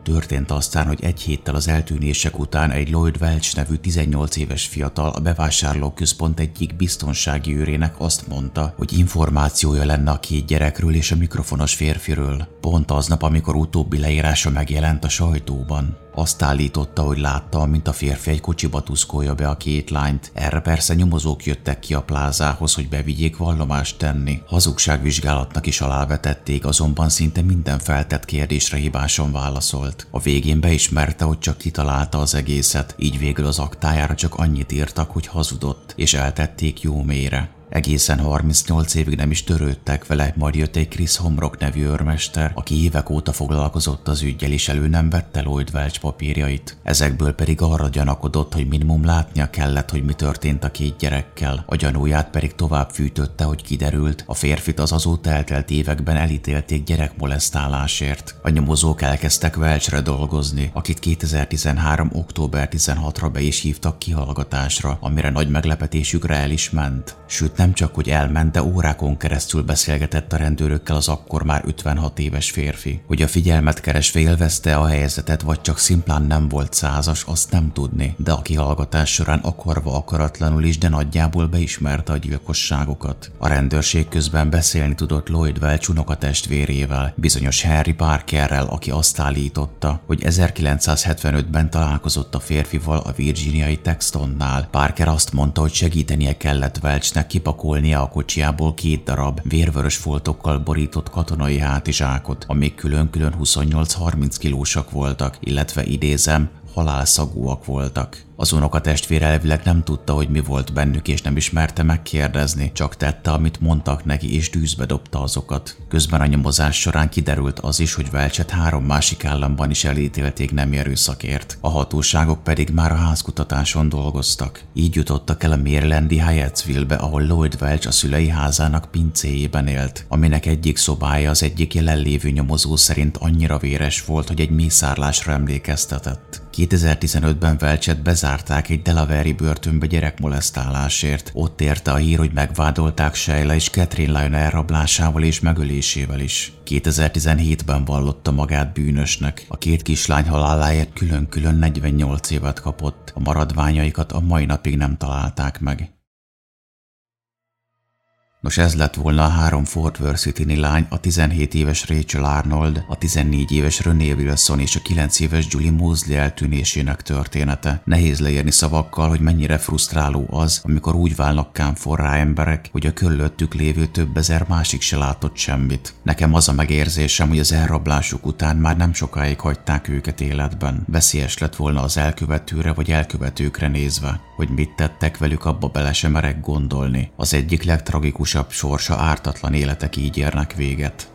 Történt aztán, hogy egy héttel az eltűnések után egy Lloyd Welch nevű 18 éves fiatal a bevásárlóközpont egyik biztonsági őrének azt mondta, hogy információja lenne a két gyerekről és a mikrofonos férfiről, pont aznap, amikor utóbbi leírása megjelent a sajtóban. Azt állította, hogy látta, mint a férfi egy kocsiba tuszkolja be a két lányt. Erre persze nyomozók jöttek ki a plázához, hogy bevigyék vallomást tenni. Hazugságvizsgálatnak is alávetették, azonban szinte minden feltett kérdésre hibásan válaszolt. A végén beismerte, hogy csak kitalálta az egészet, így végül az aktájára csak annyit írtak, hogy hazudott, és eltették jó mélyre. Egészen 38 évig nem is törődtek vele, majd jött egy Chris Homrock nevű őrmester, aki évek óta foglalkozott az ügyel, és elő nem vette Lloyd Welch papírjait. Ezekből pedig arra gyanakodott, hogy minimum látnia kellett, hogy mi történt a két gyerekkel. A gyanúját pedig tovább fűtötte, hogy kiderült, a férfit az azóta eltelt években elítélték gyerekmolesztálásért. A nyomozók elkezdtek Welchre dolgozni, akit 2013. október 16-ra be is hívtak kihallgatásra, amire nagy meglepetésükre el is ment. Sőt, nem csak, hogy elment, de órákon keresztül beszélgetett a rendőrökkel az akkor már 56 éves férfi. Hogy a figyelmet keresve élvezte a helyzetet, vagy csak szimplán nem volt százas, azt nem tudni, de a kihallgatás során akarva akaratlanul is, de nagyjából beismerte a gyilkosságokat. A rendőrség közben beszélni tudott Lloyd Welch unokatestvérével, bizonyos Harry Parkerrel, aki azt állította, hogy 1975-ben találkozott a férfival a virginiai Textonnál. Parker azt mondta, hogy segítenie kellett Welchnek kipakolnia a kocsiából két darab vérvörös foltokkal borított katonai hátizsákot, amik külön-külön 28-30 kilósak voltak, illetve idézem, halálszagúak voltak. Az unoka testvér elvileg nem tudta, hogy mi volt bennük, és nem ismerte megkérdezni, csak tette, amit mondtak neki, és dűzbe dobta azokat. Közben a nyomozás során kiderült az is, hogy Velcset három másik államban is elítélték nem erőszakért. A hatóságok pedig már a házkutatáson dolgoztak. Így jutottak el a Marylandi Hyattsville-be, ahol Lloyd Welch a szülei házának pincéjében élt, aminek egyik szobája az egyik jelenlévő nyomozó szerint annyira véres volt, hogy egy mészárlásra emlékeztetett. 2015-ben Velcset bezárták egy Delaware-i börtönbe gyerekmolesztálásért. Ott érte a hír, hogy megvádolták Sheila és Catherine Lyon elrablásával és megölésével is. 2017-ben vallotta magát bűnösnek. A két kislány haláláért külön-külön 48 évet kapott. A maradványaikat a mai napig nem találták meg. Nos ez lett volna a három Fort Worth lány, a 17 éves Rachel Arnold, a 14 éves René Wilson és a 9 éves Julie Mosley eltűnésének története. Nehéz leírni szavakkal, hogy mennyire frusztráló az, amikor úgy válnak kámforrá emberek, hogy a körülöttük lévő több ezer másik se látott semmit. Nekem az a megérzésem, hogy az elrablásuk után már nem sokáig hagyták őket életben. Veszélyes lett volna az elkövetőre vagy elkövetőkre nézve, hogy mit tettek velük, abba bele sem merek gondolni. Az egyik legtragikusabb legkitakarósabb sorsa ártatlan életek így érnek véget.